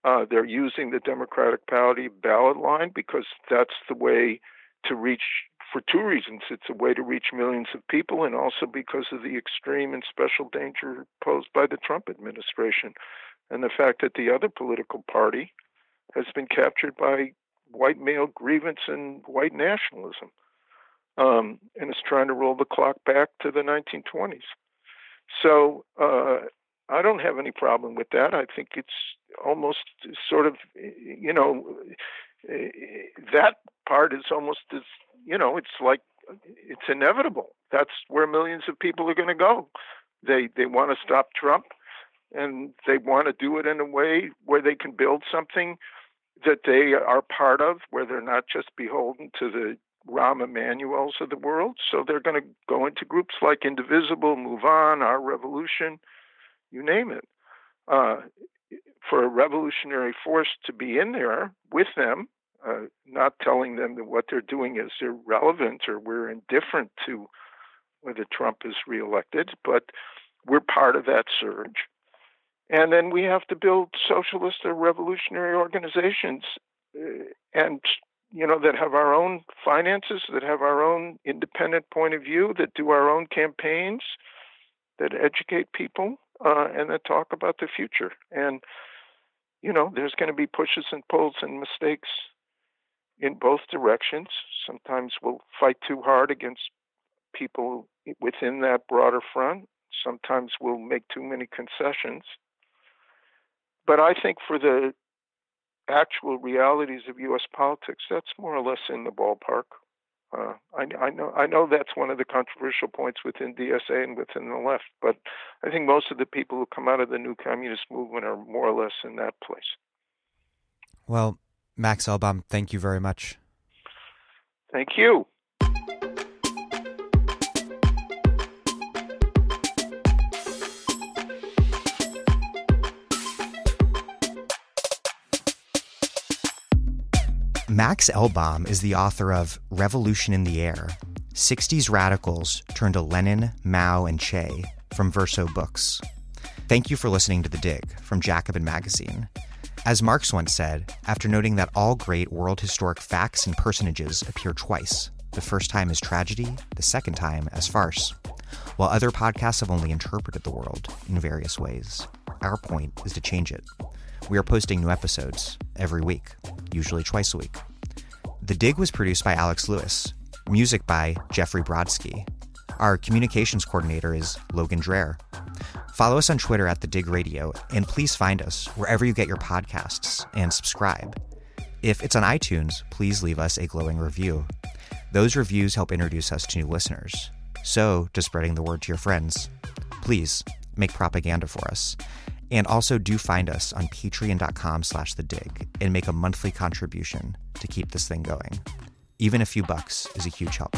Uh, they're using the Democratic Party ballot line because that's the way to reach, for two reasons. It's a way to reach millions of people, and also because of the extreme and special danger posed by the Trump administration and the fact that the other political party has been captured by white male grievance and white nationalism um, and is trying to roll the clock back to the 1920s. So uh, I don't have any problem with that. I think it's almost sort of, you know, that part is almost as, you know, it's like it's inevitable. That's where millions of people are going to go. They they want to stop Trump, and they want to do it in a way where they can build something that they are part of, where they're not just beholden to the Rahm Emanuels of the world. So they're going to go into groups like Indivisible, Move On, Our Revolution, you name it. Uh, for a revolutionary force to be in there with them, uh, not telling them that what they're doing is irrelevant or we're indifferent to whether Trump is reelected, but we're part of that surge. And then we have to build socialist or revolutionary organizations uh, and you know that have our own finances, that have our own independent point of view, that do our own campaigns, that educate people, uh, and that talk about the future. And you know, there's going to be pushes and pulls and mistakes in both directions. Sometimes we'll fight too hard against people within that broader front. Sometimes we'll make too many concessions. But I think for the actual realities of U.S. politics, that's more or less in the ballpark. Uh, I, I, know I know that's one of the controversial points within DSA and within the left, but I think most of the people who come out of the new communist movement are more or less in that place. Well, Max Elbaum, thank you very much. Thank you. Max Elbaum is the author of Revolution in the Air 60s Radicals Turned to Lenin, Mao, and Che from Verso Books. Thank you for listening to The Dig from Jacobin Magazine. As Marx once said, after noting that all great world historic facts and personages appear twice, the first time as tragedy, the second time as farce, while other podcasts have only interpreted the world in various ways. Our point is to change it. We are posting new episodes every week, usually twice a week. The Dig was produced by Alex Lewis, music by Jeffrey Brodsky. Our communications coordinator is Logan Dreher. Follow us on Twitter at The Dig Radio, and please find us wherever you get your podcasts and subscribe. If it's on iTunes, please leave us a glowing review. Those reviews help introduce us to new listeners. So, to spreading the word to your friends, please make propaganda for us. And also do find us on patreon.com slash the dig and make a monthly contribution to keep this thing going. Even a few bucks is a huge help.